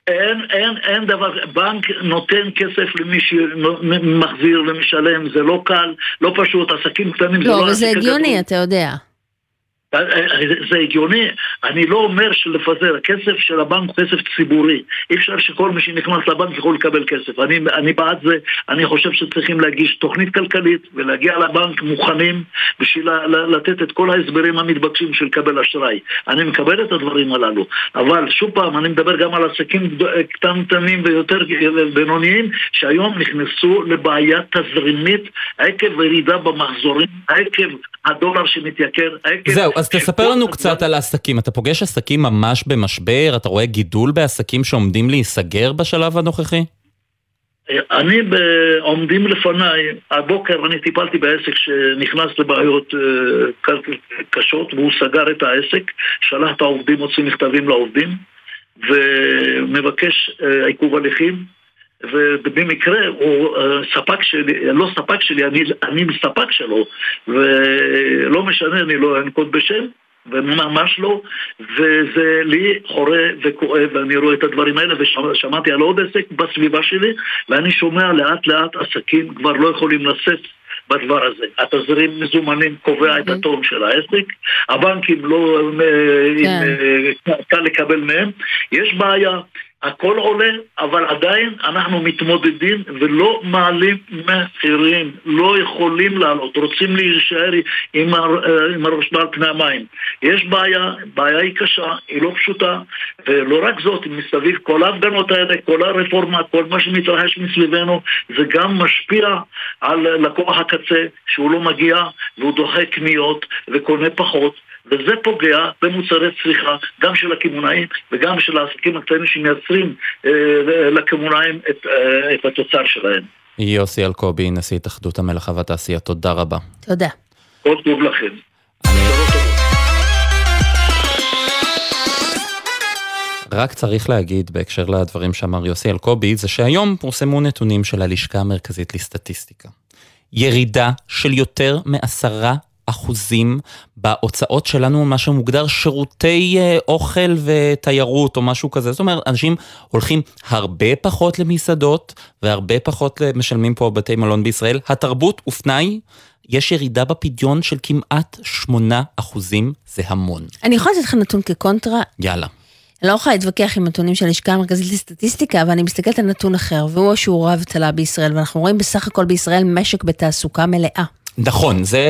אין, אין, אין דבר, בנק נותן כסף למי שמחזיר ומשלם, זה לא קל, לא פשוט, עסקים קטנים לא, זה לא... לא, וזה הגיוני, אתה יודע. זה הגיוני, אני לא אומר שלפזר, הכסף של הבנק הוא כסף ציבורי, אי אפשר שכל מי שנכנס לבנק יכול לקבל כסף, אני, אני בעד זה, אני חושב שצריכים להגיש תוכנית כלכלית ולהגיע לבנק מוכנים בשביל לתת את כל ההסברים המתבקשים של לקבל אשראי, אני מקבל את הדברים הללו, אבל שוב פעם, אני מדבר גם על עסקים קטנטנים ויותר בינוניים שהיום נכנסו לבעיה תזרימית עקב ירידה במחזורים, עקב הדולר שמתייקר, עקב... זהו, אז תספר לנו קצת על העסקים. אתה פוגש עסקים ממש במשבר? אתה רואה גידול בעסקים שעומדים להיסגר בשלב הנוכחי? אני עומדים לפניי, הבוקר אני טיפלתי בעסק שנכנס לבעיות אה, קשות והוא סגר את העסק, שלח את העובדים, הוציא מכתבים לעובדים ומבקש אה, עיכוב הליכים ובמקרה הוא אה, ספק שלי, לא ספק שלי, אני, אני ספק שלו ולא משנה, אני לא אנקוט בשם וממש לא, וזה לי חורה וכואב, ואני רואה את הדברים האלה, ושמעתי על עוד עסק בסביבה שלי, ואני שומע לאט לאט עסקים כבר לא יכולים לשאת בדבר הזה. התזרים מזומנים קובע את הטון של העסק, הבנקים לא אה, כן. אה, קל לקבל מהם, יש בעיה. הכל עולה, אבל עדיין אנחנו מתמודדים ולא מעלים מחירים, לא יכולים לעלות, רוצים להישאר עם, עם הראש מעל פני המים. יש בעיה, בעיה היא קשה, היא לא פשוטה, ולא רק זאת, מסביב כל ההפגנות האלה, כל הרפורמה, כל מה שמתרחש מסביבנו, זה גם משפיע על לקוח הקצה, שהוא לא מגיע והוא דוחה קניות וקונה פחות. וזה פוגע במוצרי צריכה, גם של הקמעונאים וגם של העסקים הקטנים שמייצרים אה, לקמעונאים את, אה, את התוצר שלהם. יוסי אלקובי, נשיא התאחדות המלאכה והתעשייה, תודה רבה. תודה. כל טוב לכם. רק צריך להגיד בהקשר לדברים שאמר יוסי אלקובי, זה שהיום פורסמו נתונים של הלשכה המרכזית לסטטיסטיקה. ירידה של יותר מעשרה אחוזים בהוצאות שלנו, מה שמוגדר שירותי אה, אוכל ותיירות או משהו כזה. זאת אומרת, אנשים הולכים הרבה פחות למסעדות והרבה פחות משלמים פה בבתי מלון בישראל. התרבות ופנאי, יש ירידה בפדיון של כמעט 8 אחוזים, זה המון. אני יכולה לתת לך נתון כקונטרה? יאללה. אני לא יכולה להתווכח עם נתונים של הלשכה המרכזית לסטטיסטיקה, אבל אני מסתכלת על נתון אחר, והוא השיעור האבטלה בישראל, ואנחנו רואים בסך הכל בישראל משק בתעסוקה מלאה. נכון, זה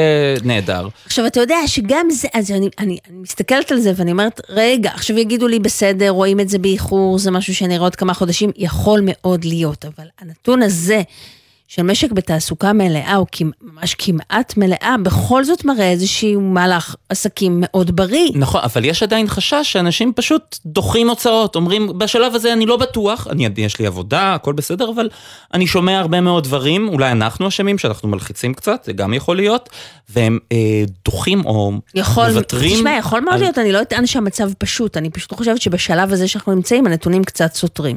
נהדר. עכשיו, אתה יודע שגם זה, אז אני, אני, אני מסתכלת על זה ואני אומרת, רגע, עכשיו יגידו לי, בסדר, רואים את זה באיחור, זה משהו שנראה עוד כמה חודשים, יכול מאוד להיות, אבל הנתון הזה, של משק בתעסוקה מלאה, או ממש כמעט מלאה, בכל זאת מראה איזשהו מהלך עסקים מאוד בריא. נכון, אבל יש עדיין חשש שאנשים פשוט דוחים הוצאות, אומרים, בשלב הזה אני לא בטוח, אני, יש לי עבודה, הכל בסדר, אבל אני שומע הרבה מאוד דברים, אולי אנחנו אשמים, שאנחנו מלחיצים קצת, זה גם יכול להיות, והם אה, דוחים או יכול, מוותרים. תשמע, יכול מאוד על... להיות, אני לא אטען שהמצב פשוט, אני פשוט חושבת שבשלב הזה שאנחנו נמצאים, הנתונים קצת סותרים.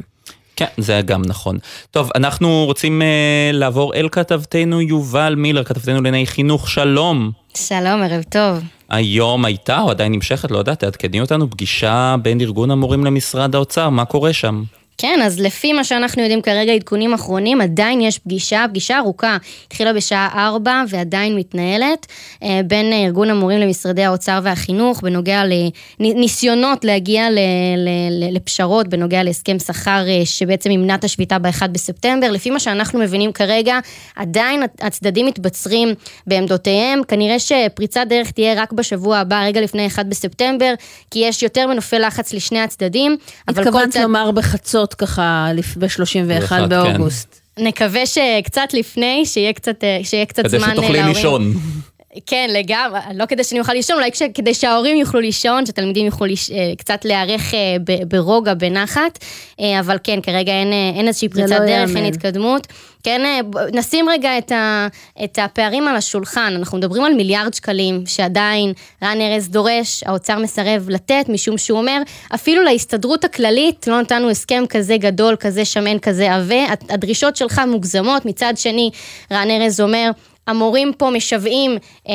כן, זה גם נכון. טוב, אנחנו רוצים uh, לעבור אל כתבתנו יובל מילר, כתבתנו לענייני חינוך, שלום. שלום, ערב טוב. היום הייתה, או עדיין נמשכת, לא יודעת, תעדכני אותנו, פגישה בין ארגון המורים למשרד האוצר, מה קורה שם? כן, אז לפי מה שאנחנו יודעים כרגע, עדכונים אחרונים, עדיין יש פגישה, פגישה ארוכה, התחילה בשעה 4 ועדיין מתנהלת, אה, בין ארגון המורים למשרדי האוצר והחינוך, בנוגע לניסיונות להגיע ל, ל, ל, לפשרות, בנוגע להסכם שכר אה, שבעצם ימנע את השביתה ב-1 בספטמבר. לפי מה שאנחנו מבינים כרגע, עדיין הצדדים מתבצרים בעמדותיהם, כנראה שפריצת דרך תהיה רק בשבוע הבא, רגע לפני 1 בספטמבר, כי יש יותר מנופי לחץ לשני הצדדים. התכוונת צד... לומר בחצות. לעשות ככה ב-31 באוגוסט. כן. נקווה שקצת לפני, שיהיה קצת, אה, שיהיה קצת זמן להורים. כדי שתוכלי לישון. כן, לגמרי, לא כדי שאני אוכל לישון, אולי כדי שההורים יוכלו לישון, שתלמידים יוכלו לש... אה, קצת להיערך אה, ברוגע, בנחת, אבל כן, כרגע אין, אין איזושהי פריצת לא דרך, אין התקדמות. כן, נשים רגע את, ה, את הפערים על השולחן, אנחנו מדברים על מיליארד שקלים שעדיין רן ארז דורש, האוצר מסרב לתת, משום שהוא אומר, אפילו להסתדרות הכללית לא נתנו הסכם כזה גדול, כזה שמן, כזה עבה, הדרישות שלך מוגזמות, מצד שני רן ארז אומר, המורים פה משוועים אה,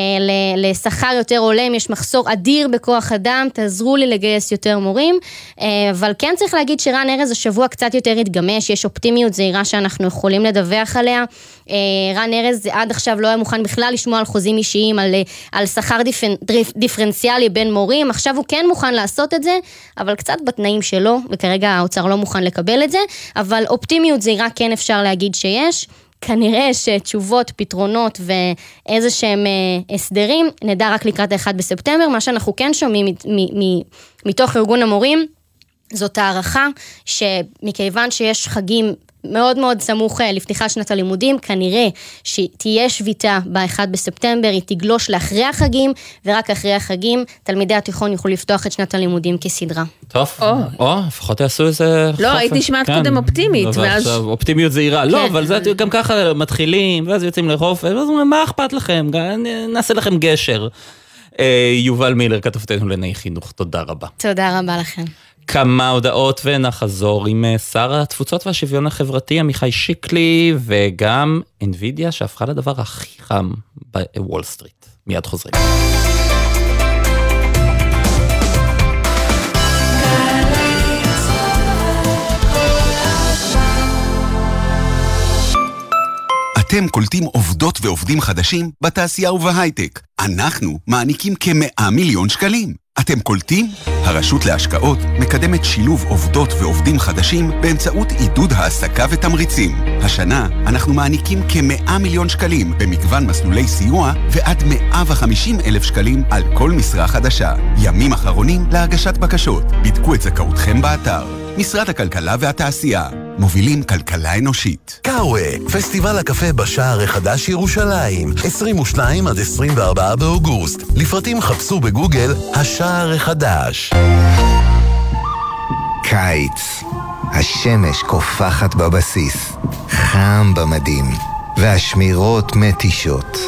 לשכר יותר הולם, יש מחסור אדיר בכוח אדם, תעזרו לי לגייס יותר מורים. אה, אבל כן צריך להגיד שרן ארז השבוע קצת יותר התגמש, יש אופטימיות זהירה שאנחנו יכולים לדווח עליה. אה, רן ארז עד עכשיו לא היה מוכן בכלל לשמוע על חוזים אישיים, על, אה, על שכר דיפ, דיפרנציאלי בין מורים, עכשיו הוא כן מוכן לעשות את זה, אבל קצת בתנאים שלו, וכרגע האוצר לא מוכן לקבל את זה, אבל אופטימיות זהירה כן אפשר להגיד שיש. כנראה שתשובות, פתרונות ואיזה שהם אה, הסדרים, נדע רק לקראת ה-1 בספטמבר. מה שאנחנו כן שומעים מתוך ארגון המורים, זאת הערכה שמכיוון שיש חגים מאוד מאוד סמוך אה, לפתיחת שנת הלימודים, כנראה שתהיה שביתה ב-1 בספטמבר, היא תגלוש לאחרי החגים, ורק אחרי החגים תלמידי התיכון יוכלו לפתוח את שנת הלימודים כסדרה. טוב, או, לפחות יעשו איזה... לא, היית נשמעת כן. קודם אופטימית, ואז... אופטימיות זהירה, לא, כן. אבל זה גם ככה מתחילים, ואז יוצאים לחוף, ואז אומרים, מה אכפת לכם? נעשה לכם גשר. אה, יובל מילר, כתבתנו לעיני חינוך, תודה רבה. תודה רבה לכם. כמה הודעות ונחזור עם אה, שר התפוצות והשוויון החברתי עמיחי שיקלי וגם NVIDIA שהפכה לדבר הכי חם בוול סטריט. מיד חוזרים. אתם קולטים עובדות ועובדים חדשים בתעשייה ובהייטק. אנחנו מעניקים כמאה מיליון שקלים. אתם קולטים? הרשות להשקעות מקדמת שילוב עובדות ועובדים חדשים באמצעות עידוד העסקה ותמריצים. השנה אנחנו מעניקים כ-100 מיליון שקלים במגוון מסלולי סיוע ועד 150 אלף שקלים על כל משרה חדשה. ימים אחרונים להגשת בקשות. בדקו את זכאותכם באתר. משרד הכלכלה והתעשייה, מובילים כלכלה אנושית. קאווה, פסטיבל הקפה בשער החדש ירושלים, 22 עד 24 באוגוסט. לפרטים חפשו בגוגל השער החדש. קיץ, השמש קופחת בבסיס, חם במדים, והשמירות מתישות.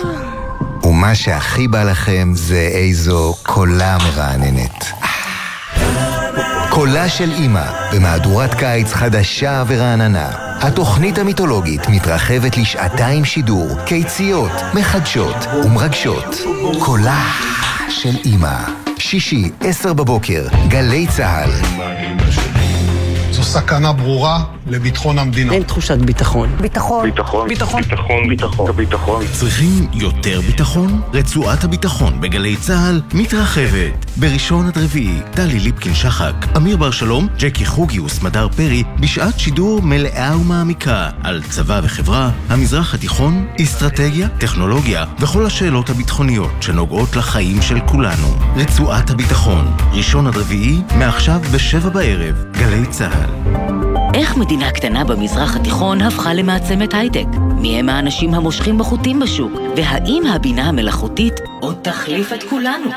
ומה שהכי בא לכם זה איזו קולה מרעננת. קולה של אימא, במהדורת קיץ חדשה ורעננה. התוכנית המיתולוגית מתרחבת לשעתיים שידור, קיציות, מחדשות ומרגשות. קולה של אימא. שישי, עשר בבוקר, גלי צה"ל. זו סכנה ברורה לביטחון המדינה. אין תחושת ביטחון. ביטחון. ביטחון. ביטחון. ביטחון. ביטחון. ביטחון. צריכים יותר ביטחון? רצועת הביטחון בגלי צה"ל מתרחבת. בראשון עד רביעי, טלי ליפקין-שחק, אמיר בר שלום, ג'קי חוגי וסמדר פרי, בשעת שידור מלאה ומעמיקה על צבא וחברה, המזרח התיכון, אסטרטגיה, טכנולוגיה וכל השאלות הביטחוניות שנוגעות לחיים של כולנו. רצועת הביטחון, ראשון עד רביעי, מעכשיו בשבע בערב, גלי צה"ל. איך מדינה קטנה במזרח התיכון הפכה למעצמת הייטק? מי הם האנשים המושכים בחוטים בשוק? והאם הבינה המלאכותית עוד תחליף את כולנו?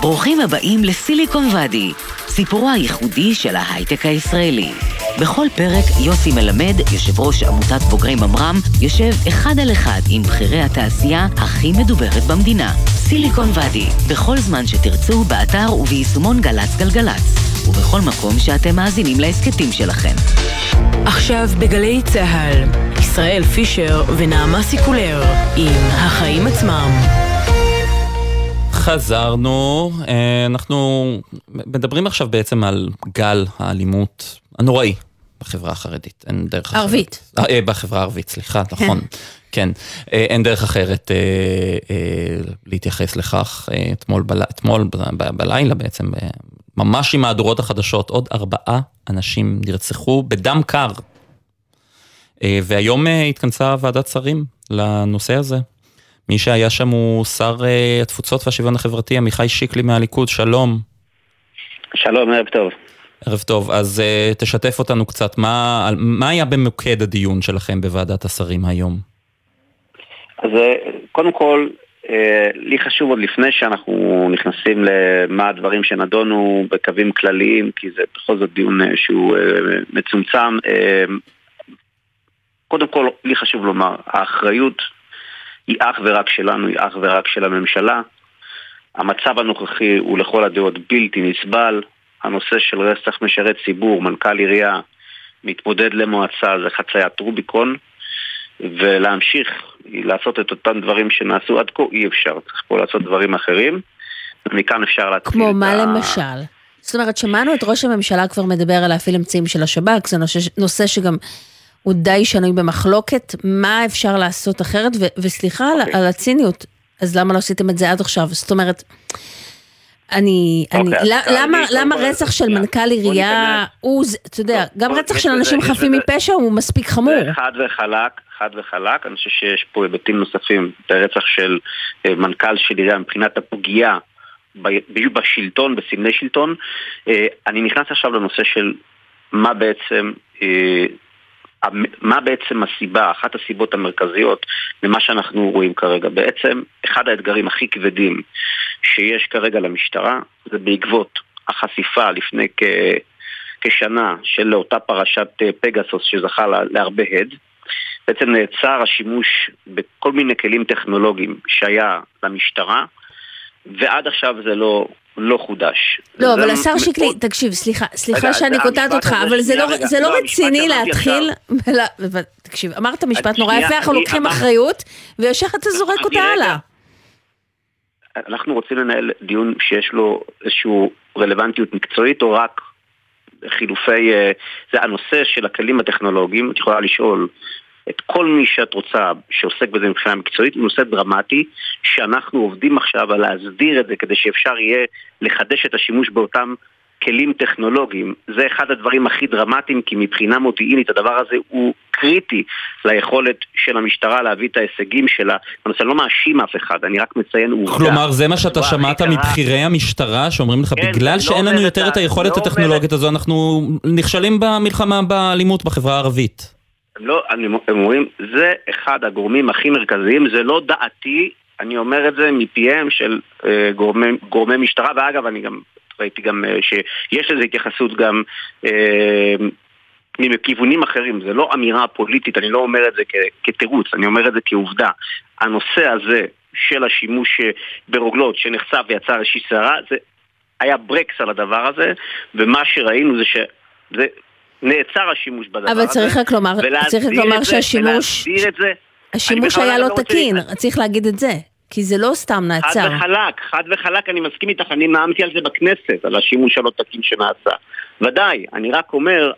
ברוכים הבאים לסיליקון ואדי, סיפורו הייחודי של ההייטק הישראלי. בכל פרק יוסי מלמד, יושב ראש עמותת בוגרי ממר"ם, יושב אחד על אחד עם בכירי התעשייה הכי מדוברת במדינה. סיליקון ואדי, בכל זמן שתרצו, באתר וביישומון גל"צ גלגלצ, ובכל מקום שאתם מאזינים להסכתים שלכם. עכשיו בגלי צה"ל, ישראל פישר ונעמה סיקולר עם החיים עצמם. חזרנו, אה, אנחנו מדברים עכשיו בעצם על גל האלימות הנוראי בחברה החרדית, אין דרך אחרת. ערבית. אה, בחברה הערבית, סליחה, נכון. כן, אה, אין דרך אחרת להתייחס לכך. אתמול, אתמול בלילה בעצם, ממש עם מהדורות החדשות, עוד ארבעה אנשים נרצחו בדם קר. והיום התכנסה ועדת שרים לנושא הזה. מי שהיה שם הוא שר uh, התפוצות והשוויון החברתי, עמיחי שיקלי מהליכוד, שלום. שלום, ערב טוב. ערב טוב, אז uh, תשתף אותנו קצת, מה, מה היה במוקד הדיון שלכם בוועדת השרים היום? אז uh, קודם כל, לי חשוב עוד לפני שאנחנו נכנסים למה הדברים שנדונו בקווים כלליים, כי זה בכל זאת דיון שהוא מצומצם. קודם כל, לי חשוב לומר, האחריות היא אך ורק שלנו, היא אך ורק של הממשלה. המצב הנוכחי הוא לכל הדעות בלתי נסבל. הנושא של רצח משרת ציבור, מנכ"ל עירייה, מתמודד למועצה, זה חציית רוביקון. ולהמשיך לעשות את אותם דברים שנעשו עד כה אי אפשר, צריך פה לעשות דברים אחרים. ומכאן אפשר להתחיל כמו מה ה... למשל? זאת אומרת, שמענו את ראש הממשלה כבר מדבר על להפעיל אמצעים של השב"כ, זה נושא, נושא שגם הוא די שנוי במחלוקת, מה אפשר לעשות אחרת, ו- וסליחה okay. על, אוקיי. על הציניות, אז למה לא עשיתם את זה עד עכשיו? זאת אומרת, אני, okay, אני, אוקיי, למה, למה רצח של מנכ"ל עירייה הוא, אתה יודע, גם רצח של אנשים חפים מפשע הוא מספיק חמור. חד וחלק, חד וחלק, אני חושב שיש פה היבטים נוספים, ברצח של אה, מנכ"ל של עירייה מבחינת הפגיעה בשלטון, בסמלי שלטון. אה, אני נכנס עכשיו לנושא של מה בעצם אה, מה בעצם הסיבה, אחת הסיבות המרכזיות למה שאנחנו רואים כרגע? בעצם אחד האתגרים הכי כבדים שיש כרגע למשטרה זה בעקבות החשיפה לפני כ... כשנה של אותה פרשת אה, פגסוס שזכה להרבה הד. בעצם נעצר השימוש בכל מיני כלים טכנולוגיים שהיה למשטרה, ועד עכשיו זה לא, לא חודש. לא, אבל השר שיקלי, תקשיב, סליחה, סליחה שאני קוטעת אותך, אבל זה לא, לא, לא רציני להתחיל, תקשיב, אמרת משפט נורא יפה, אנחנו לוקחים אחריות, וישר אתה זורק אותה הלאה. אנחנו רוצים לנהל דיון שיש לו איזושהי רלוונטיות מקצועית, או רק חילופי... אה, זה הנושא של הכלים הטכנולוגיים, את יכולה לשאול את כל מי שאת רוצה שעוסק בזה מבחינה מקצועית, הוא נושא דרמטי, שאנחנו עובדים עכשיו על להסדיר את זה כדי שאפשר יהיה לחדש את השימוש באותם כלים טכנולוגיים. זה אחד הדברים הכי דרמטיים, כי מבחינה מודיעינית הדבר הזה הוא קריטי ליכולת של המשטרה להביא את ההישגים שלה. אני לא מאשים אף אחד, אני רק מציין עובדה. כלומר, זה מה שאתה שמעת מבכירי המשטרה, שאומרים לך, כן, בגלל לא שאין לנו יותר את היכולת לא הטכנולוגית הזו, אנחנו נכשלים במלחמה באלימות בחברה הערבית. לא, אני, הם אומרים, זה אחד הגורמים הכי מרכזיים, זה לא דעתי, אני אומר את זה מפיהם של אה, גורמי, גורמי משטרה, ואגב, אני גם ראיתי גם אה, שיש לזה התייחסות גם אה, מכיוונים אחרים, זה לא אמירה פוליטית, אני לא אומר את זה כתירוץ, אני אומר את זה כעובדה. הנושא הזה של השימוש אה, ברוגלות שנחשף ויצר איזושהי סערה, זה היה ברקס על הדבר הזה, ומה שראינו זה שזה נעצר השימוש בדבר הזה. אבל צריך רק לומר, צריך רק לומר שהשימוש... ולהסדיר את זה. השימוש היה לא, לא תקין, רוצה... צריך להגיד את זה. כי זה לא סתם נעצר. חד וחלק, חד וחלק, אני מסכים איתך, אני נאמתי על זה בכנסת, על השימוש הלא תקין שנעשה. ודאי, אני רק אומר,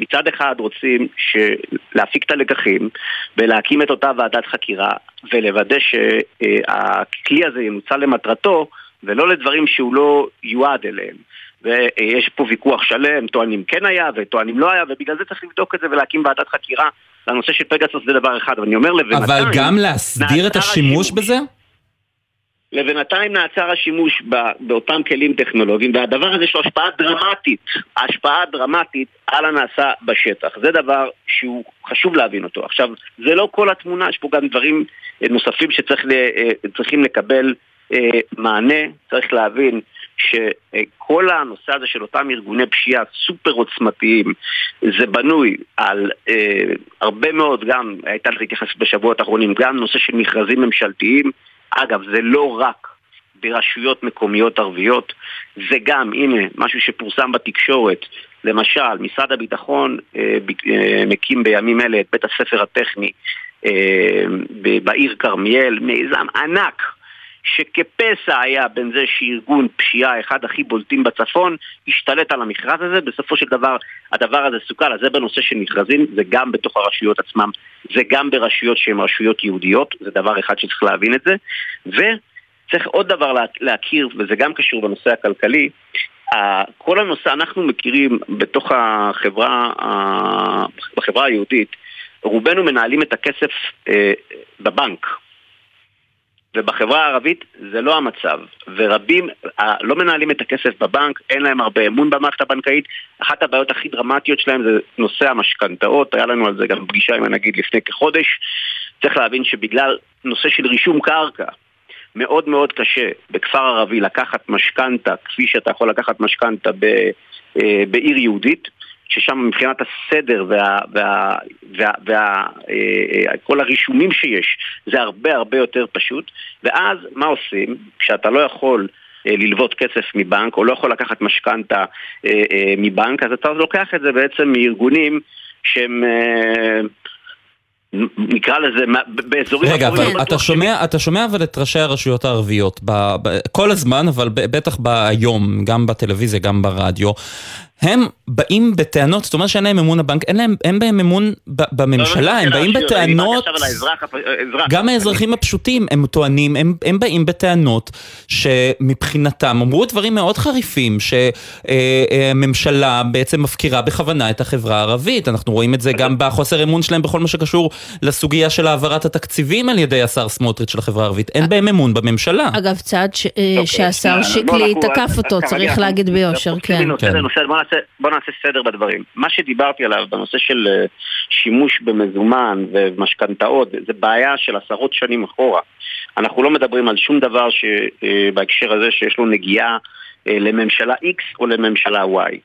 מצד אחד רוצים להפיק את הלקחים ולהקים את אותה ועדת חקירה ולוודא שהכלי הזה ינוצל למטרתו ולא לדברים שהוא לא יועד אליהם. ויש פה ויכוח שלם, טוענים כן היה וטוענים לא היה, ובגלל זה צריך לבדוק את זה ולהקים ועדת חקירה לנושא של פגסוס זה דבר אחד, אבל אני אומר לבינתיים... אבל גם להסדיר את השימוש בזה? לבינתיים נעצר השימוש באותם כלים טכנולוגיים, והדבר הזה יש לו השפעה דרמטית, השפעה דרמטית על הנעשה בשטח. זה דבר שהוא חשוב להבין אותו. עכשיו, זה לא כל התמונה, יש פה גם דברים נוספים שצריכים אה, לקבל אה, מענה, צריך להבין שכל הנושא הזה של אותם ארגוני פשיעה סופר עוצמתיים זה בנוי על אה, הרבה מאוד, גם הייתה לך התייחסות בשבועות האחרונים, גם נושא של מכרזים ממשלתיים. אגב, זה לא רק ברשויות מקומיות ערביות, זה גם, הנה, משהו שפורסם בתקשורת, למשל, משרד הביטחון אה, אה, מקים בימים אלה את בית הספר הטכני אה, בעיר כרמיאל, מיזם ענק שכפסע היה בין זה שארגון פשיעה, אחד הכי בולטים בצפון, השתלט על המכרז הזה, בסופו של דבר הדבר הזה סוכל, אז זה בנושא של מכרזים, זה גם בתוך הרשויות עצמם, זה גם ברשויות שהן רשויות יהודיות, זה דבר אחד שצריך להבין את זה, וצריך עוד דבר להכיר, וזה גם קשור בנושא הכלכלי, כל הנושא, אנחנו מכירים בתוך החברה, בחברה היהודית, רובנו מנהלים את הכסף אה, בבנק, ובחברה הערבית זה לא המצב, ורבים לא מנהלים את הכסף בבנק, אין להם הרבה אמון במערכת הבנקאית. אחת הבעיות הכי דרמטיות שלהם זה נושא המשכנתאות, היה לנו על זה גם פגישה עם הנגיד לפני כחודש. צריך להבין שבגלל נושא של רישום קרקע, מאוד מאוד קשה בכפר ערבי לקחת משכנתה, כפי שאתה יכול לקחת משכנתה אה, בעיר יהודית. ששם מבחינת הסדר וה, וה, וה, וה, אה, כל הרישומים שיש זה הרבה הרבה יותר פשוט. ואז מה עושים? כשאתה לא יכול אה, ללוות כסף מבנק או לא יכול לקחת משכנתה אה, מבנק אז אתה לוקח את זה בעצם מארגונים שהם נקרא לזה, באזורים... רגע, אבל אתה שומע, אתה שומע אבל את ראשי הרשויות הערביות, ב, ב, כל הזמן, אבל בטח היום, גם בטלוויזיה, גם ברדיו, הם באים בטענות, זאת אומרת שאין להם אמון הבנק, אין להם, אין בהם אמון בממשלה, לא, לא, הם באים בטענות, גם האזרחים הפשוטים, הם טוענים, הם, הם באים בטענות שמבחינתם אמרו דברים מאוד חריפים, שהממשלה בעצם מפקירה בכוונה את החברה הערבית, אנחנו רואים את זה גם בחוסר אמון שלהם בכל מה שקשור לסוגיה של העברת התקציבים על ידי השר סמוטריץ' של החברה הערבית, אין בהם אמון בממשלה. אגב, צעד אה, אוקיי, שהשר שיקלי תקף אותו, צריך להגיד ביושר, כן. נעשה, בוא נעשה סדר בדברים. מה שדיברתי עליו בנושא של אה, שימוש במזומן ומשכנתאות, זה בעיה של עשרות שנים אחורה. אנחנו לא מדברים על שום דבר ש, אה, בהקשר הזה שיש לו נגיעה אה, לממשלה X או לממשלה Y.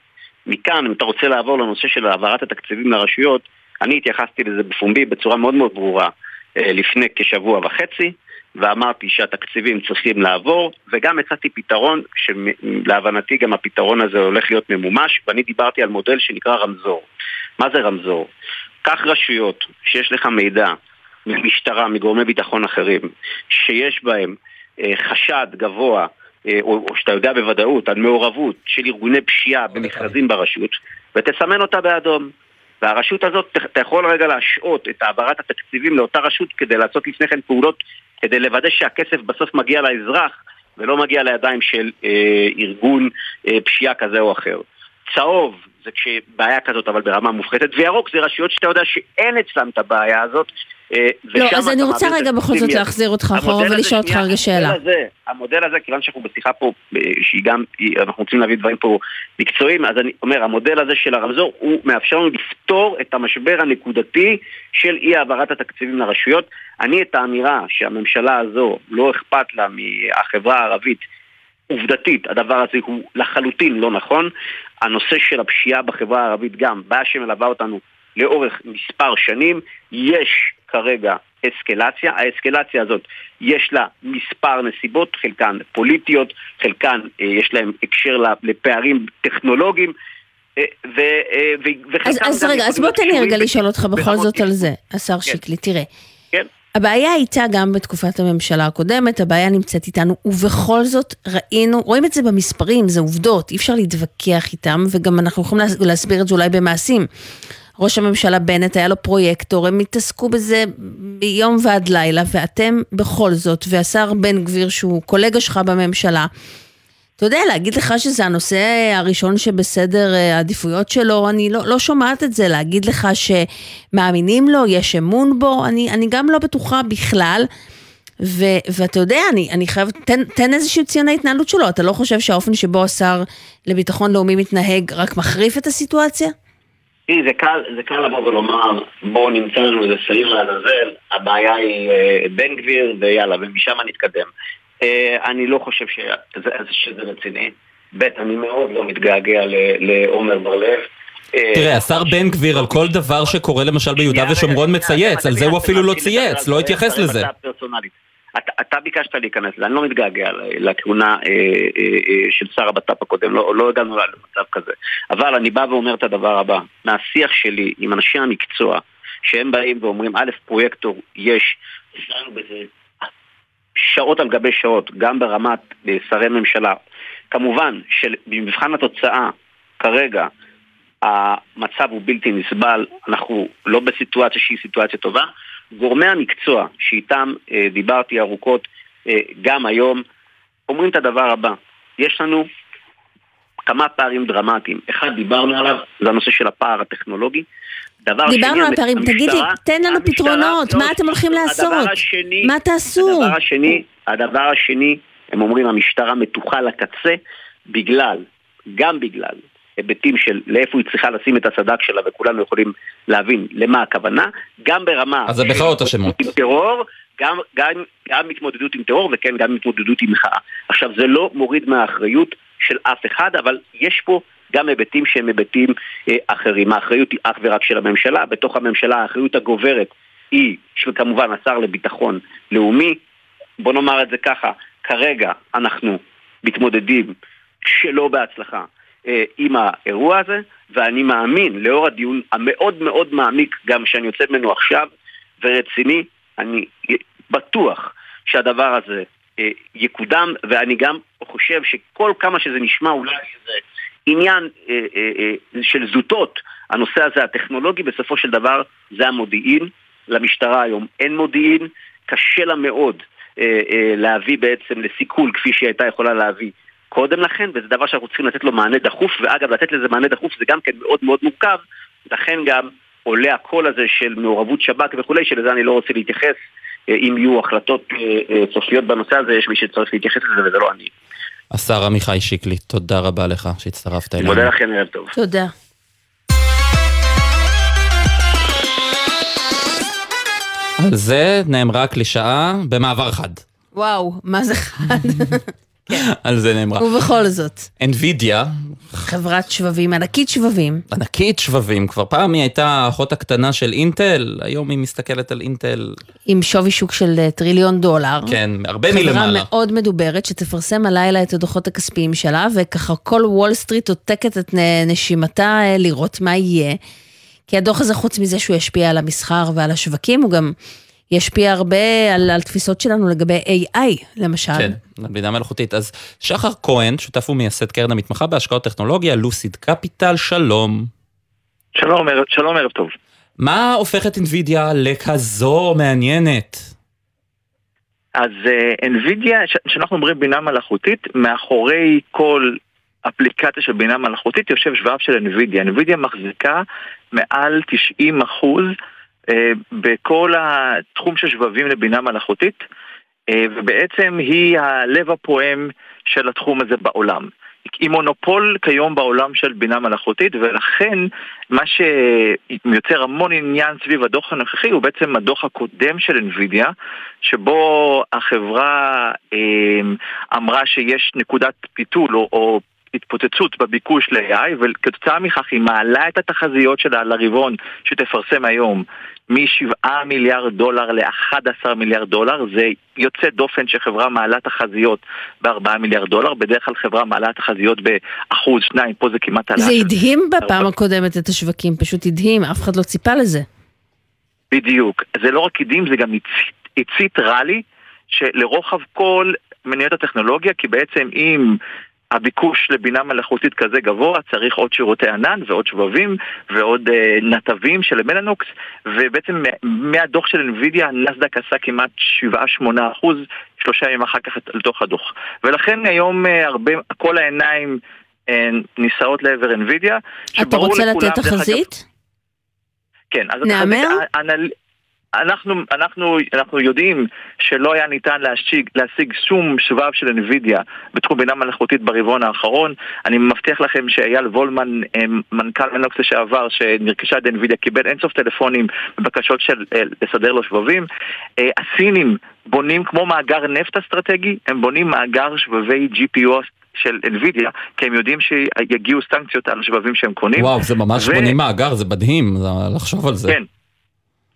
מכאן, אם אתה רוצה לעבור לנושא של העברת התקציבים לרשויות, אני התייחסתי לזה בפומבי בצורה מאוד מאוד ברורה לפני כשבוע וחצי. ואמרתי שהתקציבים צריכים לעבור, וגם הצעתי פתרון, שלהבנתי גם הפתרון הזה הולך להיות ממומש, ואני דיברתי על מודל שנקרא רמזור. מה זה רמזור? קח רשויות שיש לך מידע ממשטרה, מגורמי ביטחון אחרים, שיש בהם אה, חשד גבוה, אה, או, או שאתה יודע בוודאות, על מעורבות של ארגוני פשיעה במכרזים ברשות, ותסמן אותה באדום. והרשות הזאת, אתה יכול רגע להשעות את העברת התקציבים לאותה רשות כדי לעשות לפני כן פעולות כדי לוודא שהכסף בסוף מגיע לאזרח ולא מגיע לידיים של אה, ארגון אה, פשיעה כזה או אחר. צהוב זה כשבעיה כזאת אבל ברמה מופחתת, וירוק זה רשויות שאתה יודע שאין אצלם את הבעיה הזאת, לא, אז אני רוצה רגע בכל זאת להחזיר אותך אחורה ולשאול אותך רגע שאלה. המודל הזה, כיוון שאנחנו בשיחה פה, אה, שהיא גם, אנחנו רוצים להביא דברים פה מקצועיים, אז אני אומר, המודל הזה של הרמזור, הוא מאפשר לנו לפתור את המשבר הנקודתי של אי העברת התקציבים לרשויות. אני את האמירה שהממשלה הזו, לא אכפת לה מהחברה הערבית, עובדתית, הדבר הזה הוא לחלוטין לא נכון. הנושא של הפשיעה בחברה הערבית גם, בעיה שמלווה אותנו לאורך מספר שנים, יש כרגע אסקלציה, האסקלציה הזאת יש לה מספר נסיבות, חלקן פוליטיות, חלקן אה, יש להן הקשר לפערים טכנולוגיים, אז רגע, אז בוא תן לי רגע לשאול אותך בכל זאת על זה, השר כן. שיקלי, תראה. כן. הבעיה הייתה גם בתקופת הממשלה הקודמת, הבעיה נמצאת איתנו, ובכל זאת ראינו, רואים את זה במספרים, זה עובדות, אי אפשר להתווכח איתם, וגם אנחנו יכולים להסביר את זה אולי במעשים. ראש הממשלה בנט, היה לו פרויקטור, הם התעסקו בזה ביום ועד לילה, ואתם בכל זאת, והשר בן גביר, שהוא קולגה שלך בממשלה, אתה יודע, להגיד לך שזה הנושא הראשון שבסדר אה, העדיפויות שלו, אני לא, לא שומעת את זה. להגיד לך שמאמינים לו, יש אמון בו, אני, אני גם לא בטוחה בכלל. ו, ואתה יודע, אני, אני חייבת, תן, תן איזשהו ציון ההתנהלות שלו. אתה לא חושב שהאופן שבו השר לביטחון לאומי מתנהג רק מחריף את הסיטואציה? תראי, זה קל, זה קל לבוא ולומר, בואו נמצא לנו איזה שעיר לעזאזל, הבעיה היא אה, בן גביר, ויאללה, ומשם נתקדם. אה, אני לא חושב שזה, שזה רציני. ב', אני מאוד לא מתגעגע לעומר בר-לב. אה, תראה, השר בן גביר על כל דבר שקורה למשל ביהודה ושומרון מצייץ, על זה הוא אפילו לא צייץ, לא התייחס לזה. אתה, אתה ביקשת להיכנס אני לא מתגעגע לכהונה אה, אה, אה, של שר הבט"פ הקודם, לא, לא הגענו למצב כזה. אבל אני בא ואומר את הדבר הבא, מהשיח שלי עם אנשי המקצוע, שהם באים ואומרים, א', פרויקטור יש, שעות על גבי שעות, גם ברמת אה, שרי ממשלה. כמובן שבמבחן התוצאה, כרגע, המצב הוא בלתי נסבל, אנחנו לא בסיטואציה שהיא סיטואציה טובה. גורמי המקצוע שאיתם אה, דיברתי ארוכות אה, גם היום, אומרים את הדבר הבא, יש לנו כמה פערים דרמטיים. אחד, דיברנו עליו, זה הנושא של הפער הטכנולוגי. דבר דיברנו שני, על פערים, תגיד לי, תן לנו פתרונות, לא, מה אתם הולכים לעשות? השני, מה תעשו? הדבר השני, הדבר השני, הם אומרים המשטרה מתוחה לקצה בגלל, גם בגלל, היבטים של לאיפה היא צריכה לשים את הסד"כ שלה וכולנו יכולים להבין למה הכוונה, גם ברמה... אז זה בכלל השמות. טרור, גם, גם, גם התמודדות עם טרור וכן גם התמודדות עם מחאה. עכשיו זה לא מוריד מהאחריות של אף אחד, אבל יש פה גם היבטים שהם היבטים אה, אחרים. האחריות היא אך ורק של הממשלה, בתוך הממשלה האחריות הגוברת היא של כמובן השר לביטחון לאומי. בוא נאמר את זה ככה, כרגע אנחנו מתמודדים שלא בהצלחה עם האירוע הזה, ואני מאמין, לאור הדיון המאוד מאוד מעמיק גם שאני יוצא ממנו עכשיו, ורציני, אני בטוח שהדבר הזה אה, יקודם, ואני גם חושב שכל כמה שזה נשמע אולי איזה עניין אה, אה, אה, של זוטות, הנושא הזה הטכנולוגי, בסופו של דבר זה המודיעין. למשטרה היום אין מודיעין, קשה לה מאוד אה, אה, להביא בעצם לסיכול כפי שהיא הייתה יכולה להביא קודם לכן, וזה דבר שאנחנו צריכים לתת לו מענה דחוף, ואגב, לתת לזה מענה דחוף זה גם כן מאוד מאוד מורכב, לכן גם עולה הקול הזה של מעורבות שב"כ וכולי, שלזה אני לא רוצה להתייחס. אה, אם יהיו החלטות אה, אה, סופיות בנושא הזה, יש מי שצריך להתייחס לזה וזה לא אני. השר עמיחי שיקלי, תודה רבה לך שהצטרפת אלינו. מודה לכם, ערב טוב. תודה. על זה נאמרה קלישאה במעבר חד. וואו, מה זה חד? על זה נאמרה. ובכל זאת. NVIDIA. חברת שבבים, ענקית שבבים. ענקית שבבים. כבר פעם היא הייתה האחות הקטנה של אינטל, היום היא מסתכלת על אינטל. עם שווי שוק של אה, טריליון דולר. כן, הרבה מלמעלה. חברה מאוד מדוברת שתפרסם הלילה את הדוחות הכספיים שלה, וככה כל וול סטריט עוצרת את נשימתה אה, לראות מה יהיה. כי הדוח הזה, חוץ מזה שהוא ישפיע על המסחר ועל השווקים, הוא גם... ישפיע הרבה על, על תפיסות שלנו לגבי AI, למשל. כן, בינה מלאכותית. אז שחר כהן, שותף ומייסד קרן המתמחה בהשקעות טכנולוגיה, לוסיד קפיטל, שלום. שלום, שלום, ערב טוב. מה הופך את NVIDIA לכזו מעניינת? אז uh, NVIDIA, כשאנחנו אומרים בינה מלאכותית, מאחורי כל אפליקציה של בינה מלאכותית יושב שבב של NVIDIA. NVIDIA מחזיקה מעל 90 אחוז בכל התחום של שבבים לבינה מלאכותית, אה, ובעצם היא הלב הפועם של התחום הזה בעולם. היא מונופול כיום בעולם של בינה מלאכותית, ולכן מה שיוצר המון עניין סביב הדוח הנוכחי הוא בעצם הדוח הקודם של NVIDIA, שבו החברה אה, אמרה שיש נקודת פיתול או התפוצצות בביקוש ל-AI, וכתוצאה מכך היא מעלה את התחזיות שלה לרבעון שתפרסם היום מ-7 מיליארד דולר ל-11 מיליארד דולר, זה יוצא דופן שחברה מעלה תחזיות ב-4 מיליארד דולר, בדרך כלל חברה מעלה תחזיות באחוז, שניים, פה זה כמעט עלה. זה הדהים בפעם הקודמת את השווקים, פשוט הדהים, אף אחד לא ציפה לזה. בדיוק. זה לא רק הדהים, זה גם הצית ראלי שלרוחב כל מניות הטכנולוגיה, כי בעצם אם הביקוש לבינה מלאכותית כזה גבוה, צריך עוד שירותי ענן ועוד שבבים ועוד אה, נתבים של מלאנוקס, ובעצם מהדוח של NVIDIA, נסדק עשה כמעט 7-8 אחוז, שלושה ימים אחר כך לתוך הדוח. ולכן היום אה, הרבה, כל העיניים אה, נישאות לעבר NVIDIA. אתה רוצה לתת תחזית? כן, אז נאמר? התחזית... אנחנו, אנחנו, אנחנו יודעים שלא היה ניתן להשיג, להשיג שום שבב של NVIDIA בתחום בינה מלאכותית ברבעון האחרון. אני מבטיח לכם שאייל וולמן, אה, מנכ"ל מנוקס לשעבר, שנרכשה את NVIDIA, קיבל אינסוף טלפונים בבקשות של אה, לסדר לו שבבים. אה, הסינים בונים כמו מאגר נפט אסטרטגי, הם בונים מאגר שבבי GPU של NVIDIA, כי הם יודעים שיגיעו סנקציות על שבבים שהם קונים. וואו, זה ממש ו... בונים מאגר, זה מדהים לחשוב על זה. כן.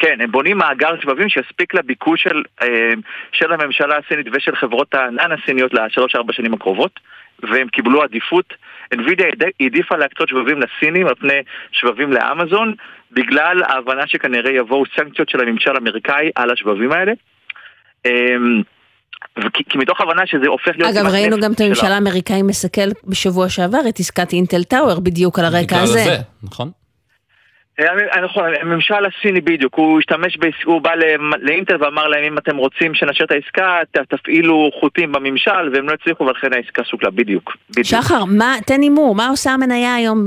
כן, הם בונים מאגר שבבים שיספיק לביקוש של, אה, של הממשלה הסינית ושל חברות הענן הסיניות לשלוש-ארבע שנים הקרובות, והם קיבלו עדיפות. NVIDIA העדיפה להקצות שבבים לסינים על פני שבבים לאמזון, בגלל ההבנה שכנראה יבואו סנקציות של הממשל האמריקאי על השבבים האלה. אמ, כי, כי מתוך הבנה שזה הופך להיות... אגב, ראינו גם את הממשל האמריקאי מסכל בשבוע שעבר את עסקת אינטל טאוור בדיוק על הרקע הזה. הזה, נכון? נכון, הממשל הסיני בדיוק, הוא השתמש, הוא בא לאינטל ואמר להם אם אתם רוצים שנשאר את העסקה, תפעילו חוטים בממשל, והם לא הצליחו ולכן העסקה סוכלה, בדיוק. שחר, תן הימור, מה עושה המניה היום,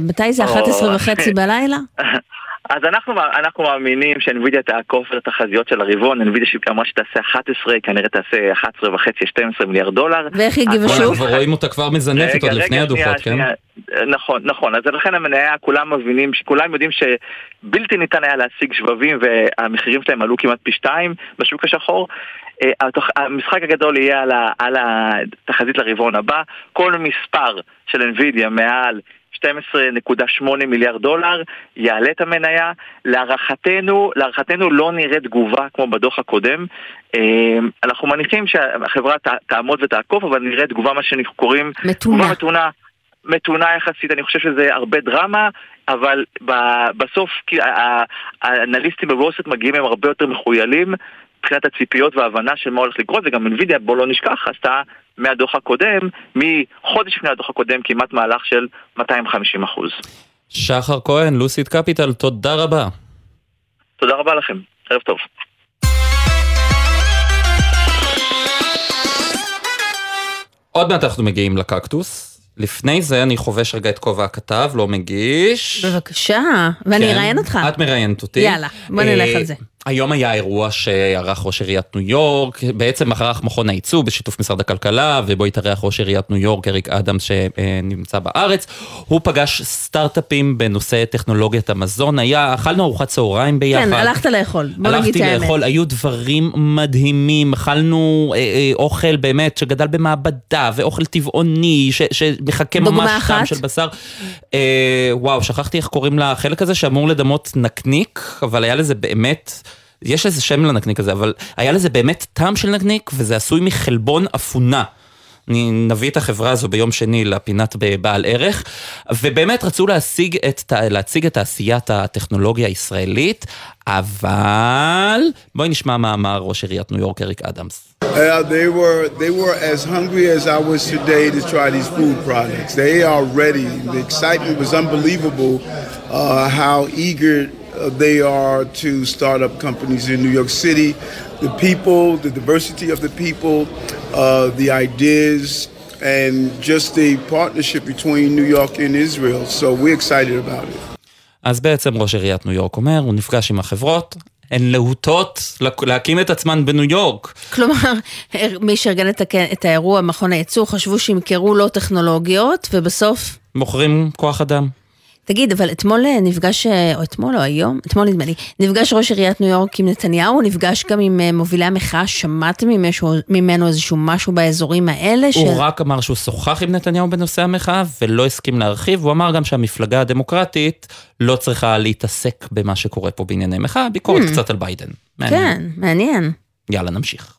מתי זה, 11 וחצי בלילה? אז אנחנו, אנחנו מאמינים שאינווידיה תעקוף את התחזיות של הרבעון, אינווידיה שאמרה שתעשה 11, כנראה תעשה 11 וחצי, 12 מיליארד דולר. ואיך הגיבו שוב? אנחנו רואים אותה כבר מזנפת עוד לפני הדוחות, כן? נכון, נכון, אז לכן המניה, כולם מבינים, כולם יודעים שבלתי ניתן היה להשיג שבבים והמחירים שלהם עלו כמעט פי שתיים בשוק השחור. אה, המשחק הגדול יהיה על התחזית לרבעון הבא, כל מספר של NVIDIA מעל 12.8 מיליארד דולר, יעלה את המניה. להערכתנו, להערכתנו לא נראה תגובה כמו בדוח הקודם. אה, אנחנו מניחים שהחברה תעמוד ותעקוף, אבל נראה תגובה, מה שאנחנו קוראים... מתונה. מתונה. מתונה יחסית, אני חושב שזה הרבה דרמה, אבל בסוף האנליסטים בווסט מגיעים הם הרבה יותר מחוילים מבחינת הציפיות וההבנה של מה הולך לקרות, וגם NVIDIA, בוא לא נשכח, עשתה מהדוח הקודם, מחודש לפני הדוח הקודם, כמעט מהלך של 250 אחוז. שחר כהן, לוסיד קפיטל, תודה רבה. תודה רבה לכם, ערב טוב. עוד מעט אנחנו מגיעים לקקטוס. לפני זה אני חובש רגע את כובע הכתב, לא מגיש. בבקשה, ואני כן, אראיין אותך. את מראיינת אותי. יאללה, בוא נלך על זה. היום היה אירוע שערך ראש עיריית ניו יורק, בעצם ערך מכון הייצוא בשיתוף משרד הכלכלה, ובו התארח ראש עיריית ניו יורק, אריק אדם שנמצא בארץ. הוא פגש סטארט-אפים בנושא טכנולוגיית המזון, היה, אכלנו ארוחת צהריים ביחד. כן, הלכת לאכול, בוא נגיד את האמת. הלכתי לאכול, היו דברים מדהימים, אכלנו אה, אה, אוכל באמת שגדל במעבדה, ואוכל טבעוני, ש, שמחכה ממש טעם של בשר. אה, וואו, שכחתי איך קוראים לחלק הזה, שאמור לדמות נקניק, אבל היה לזה באמת... יש איזה שם לנקניק הזה, אבל היה לזה באמת טעם של נקניק, וזה עשוי מחלבון אפונה. נביא את החברה הזו ביום שני לפינת בעל ערך, ובאמת רצו להשיג את, להציג את תעשיית הטכנולוגיה הישראלית, אבל בואי נשמע מה אמר ראש עיריית ניו יורק אריק אדמס. Uh, they were they were as hungry as I was today to try these food products. They are ready. The excitement was unbelievable. Uh, how eager they are to start up companies in New York City. The people, the diversity of the people, uh, the ideas, and just the partnership between New York and Israel. So we're excited about it. אז בעצם ראש עיריית ניו יורק אומר, הוא נפגש עם החברות, הן להוטות להקים את עצמן בניו יורק. כלומר, מי שארגן את האירוע, מכון הייצור, חשבו שימכרו לו טכנולוגיות, ובסוף... מוכרים כוח אדם. תגיד, אבל אתמול אה, נפגש, אה, או אתמול או היום, אתמול נדמה לי, נפגש ראש עיריית ניו יורק עם נתניהו, נפגש גם עם אה, מובילי המחאה, שמעתם ממנו איזשהו משהו באזורים האלה? הוא של... רק אמר שהוא שוחח עם נתניהו בנושא המחאה ולא הסכים להרחיב, הוא אמר גם שהמפלגה הדמוקרטית לא צריכה להתעסק במה שקורה פה בענייני מחאה, ביקורת hmm. קצת על ביידן. מעניין. כן, מעניין. יאללה, נמשיך.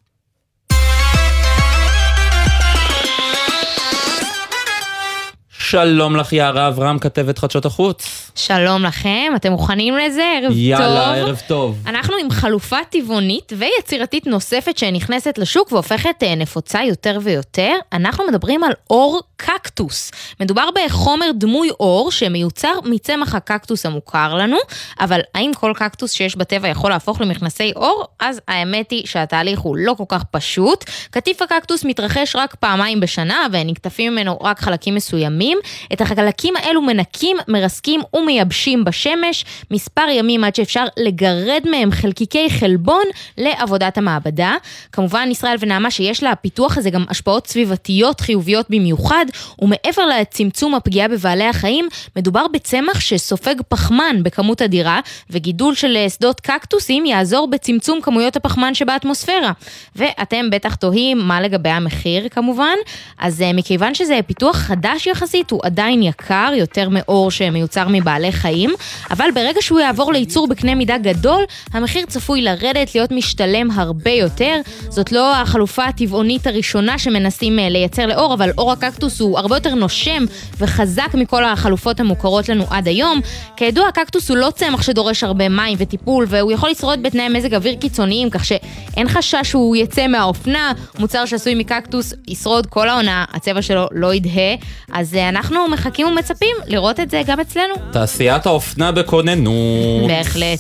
שלום לך יערה אברהם, כתבת חדשות החוץ. שלום לכם, אתם מוכנים לזה? ערב יאללה, טוב. יאללה, ערב טוב. אנחנו עם חלופה טבעונית ויצירתית נוספת שנכנסת לשוק והופכת אה, נפוצה יותר ויותר. אנחנו מדברים על אור קקטוס. מדובר בחומר דמוי אור שמיוצר מצמח הקקטוס המוכר לנו, אבל האם כל קקטוס שיש בטבע יכול להפוך למכנסי אור? אז האמת היא שהתהליך הוא לא כל כך פשוט. קטיף הקקטוס מתרחש רק פעמיים בשנה ונקטפים ממנו רק חלקים מסוימים. את החלקים האלו מנקים, מרסקים ומייבשים בשמש מספר ימים עד שאפשר לגרד מהם חלקיקי חלבון לעבודת המעבדה. כמובן ישראל ונעמה שיש לפיתוח הזה גם השפעות סביבתיות חיוביות במיוחד, ומעבר לצמצום הפגיעה בבעלי החיים, מדובר בצמח שסופג פחמן בכמות אדירה, וגידול של שדות קקטוסים יעזור בצמצום כמויות הפחמן שבאטמוספירה. ואתם בטח תוהים מה לגבי המחיר כמובן, אז אה, מכיוון שזה פיתוח חדש יחסית, הוא עדיין יקר, יותר מאור שמיוצר מבעלי חיים, אבל ברגע שהוא יעבור לייצור בקנה מידה גדול, המחיר צפוי לרדת, להיות משתלם הרבה יותר. זאת לא החלופה הטבעונית הראשונה שמנסים אה, לייצר לאור, אבל אור הקקטוס הוא הרבה יותר נושם וחזק מכל החלופות המוכרות לנו עד היום. כידוע, הקקטוס הוא לא צמח שדורש הרבה מים וטיפול, והוא יכול לשרוד בתנאי מזג אוויר קיצוניים, כך שאין חשש שהוא יצא מהאופנה. מוצר שעשוי מקקטוס ישרוד כל העונה, הצבע שלו לא ידהה. אז אה, אנחנו מחכים ומצפים לראות את זה גם אצלנו. תעשיית האופנה בכוננות. בהחלט.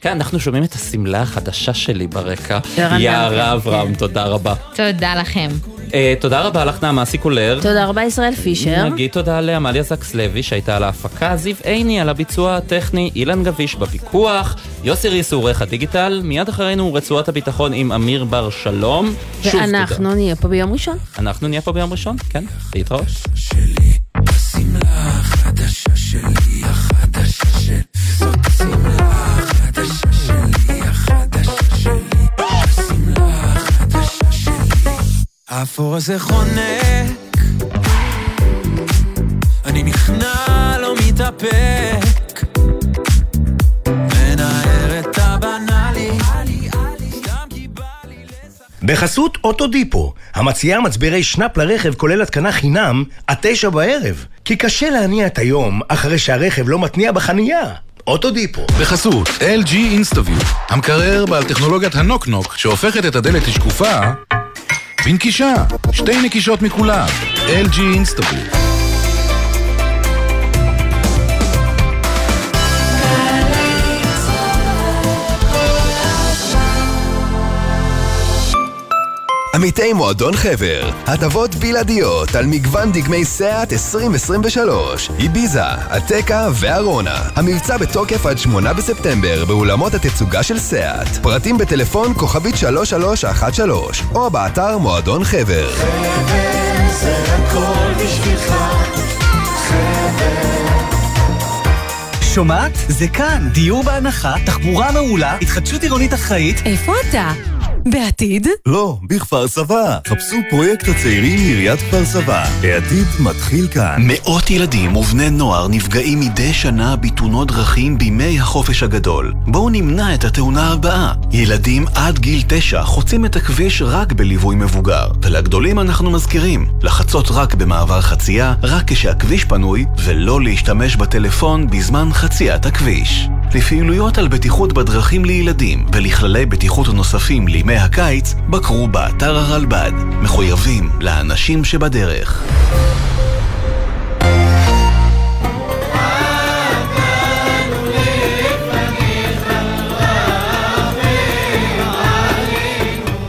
כן, אנחנו שומעים את השמלה החדשה שלי ברקע. יערה אברהם, תודה רבה. תודה לכם. Uh, תודה רבה לך נעמה סיקולר. תודה רבה ישראל פישר. נגיד תודה לעמליה זקס לוי שהייתה על ההפקה, זיו עיני על הביצוע הטכני, אילן גביש בפיקוח, יוסי ריס הוא עורך הדיגיטל, מיד אחרינו רצועת הביטחון עם אמיר בר שלום. ואנחנו נהיה פה ביום ראשון. אנחנו נהיה פה ביום ראשון, כן, להתראות. האפור הזה חונק, אני נכנע, לא מתאפק, מנער את הבנאלי, בחסות אוטודיפו, המציעה מצברי שנאפ לרכב כולל התקנה חינם עד תשע בערב. כי קשה להניע את היום אחרי שהרכב לא מתניע בחנייה. אוטודיפו. בחסות LG InstaView, המקרר בעל טכנולוגיית הנוקנוק שהופכת את הדלת לשקופה בנקישה, שתי נקישות מכולם. LG אינסטגרם. עמיתי מועדון חבר, הטבות בלעדיות על מגוון דגמי סאט 2023, איביזה, עתקה וארונה. המבצע בתוקף עד 8 בספטמבר באולמות התצוגה של סאט. פרטים בטלפון כוכבית 3313 או באתר מועדון חבר. חבר זה הכל בשבילך, שומעת? זה כאן, דיור בהנחה, תחבורה מעולה, התחדשות עירונית אחראית. איפה אתה? בעתיד? לא, בכפר סבא. חפשו פרויקט הצעירים מעיריית כפר סבא. העתיד מתחיל כאן. מאות ילדים ובני נוער נפגעים מדי שנה בתאונות דרכים בימי החופש הגדול. בואו נמנע את התאונה הבאה. ילדים עד גיל תשע חוצים את הכביש רק בליווי מבוגר. ולגדולים אנחנו מזכירים, לחצות רק במעבר חצייה, רק כשהכביש פנוי, ולא להשתמש בטלפון בזמן חציית הכביש. לפעילויות על בטיחות בדרכים לילדים ולכללי בטיחות נוספים לימי הקיץ, בקרו באתר הרלב"ד. מחויבים לאנשים שבדרך.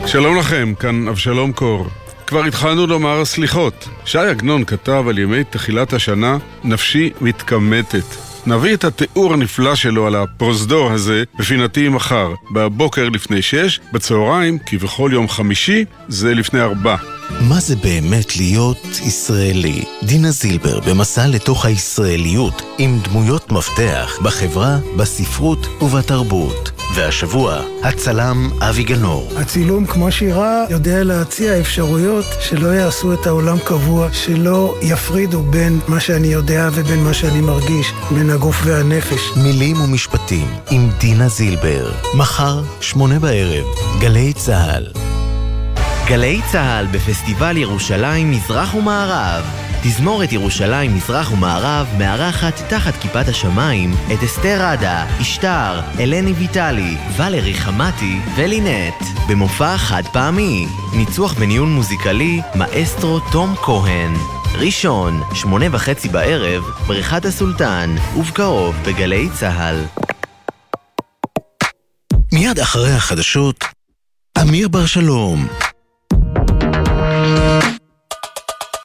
שלום לכם, כאן אבשלום קור. כבר התחלנו לומר סליחות. שי עגנון כתב על ימי תחילת השנה, נפשי מתקמטת. נביא את התיאור הנפלא שלו על הפרוזדור הזה בפינתי מחר, בבוקר לפני שש, בצהריים, כבכל יום חמישי, זה לפני ארבע. מה זה באמת להיות ישראלי? דינה זילבר במסע לתוך הישראליות עם דמויות מפתח בחברה, בספרות ובתרבות. והשבוע, הצלם אבי גנור. הצילום, כמו שירה, יודע להציע אפשרויות שלא יעשו את העולם קבוע, שלא יפרידו בין מה שאני יודע ובין מה שאני מרגיש, בין הגוף והנפש. מילים ומשפטים עם דינה זילבר. מחר, שמונה בערב, גלי צה"ל. גלי צה"ל בפסטיבל ירושלים מזרח ומערב. תזמורת ירושלים מזרח ומערב מארחת תחת כיפת השמיים את אסתר עדה, אשתר, אלני ויטלי, ולרי חמתי ולינט במופע חד פעמי. ניצוח בניון מוזיקלי מאסטרו תום כהן. ראשון, שמונה וחצי בערב, בריכת הסולטן, ובקרוב בגלי צה"ל. מיד אחרי החדשות, אמיר בר שלום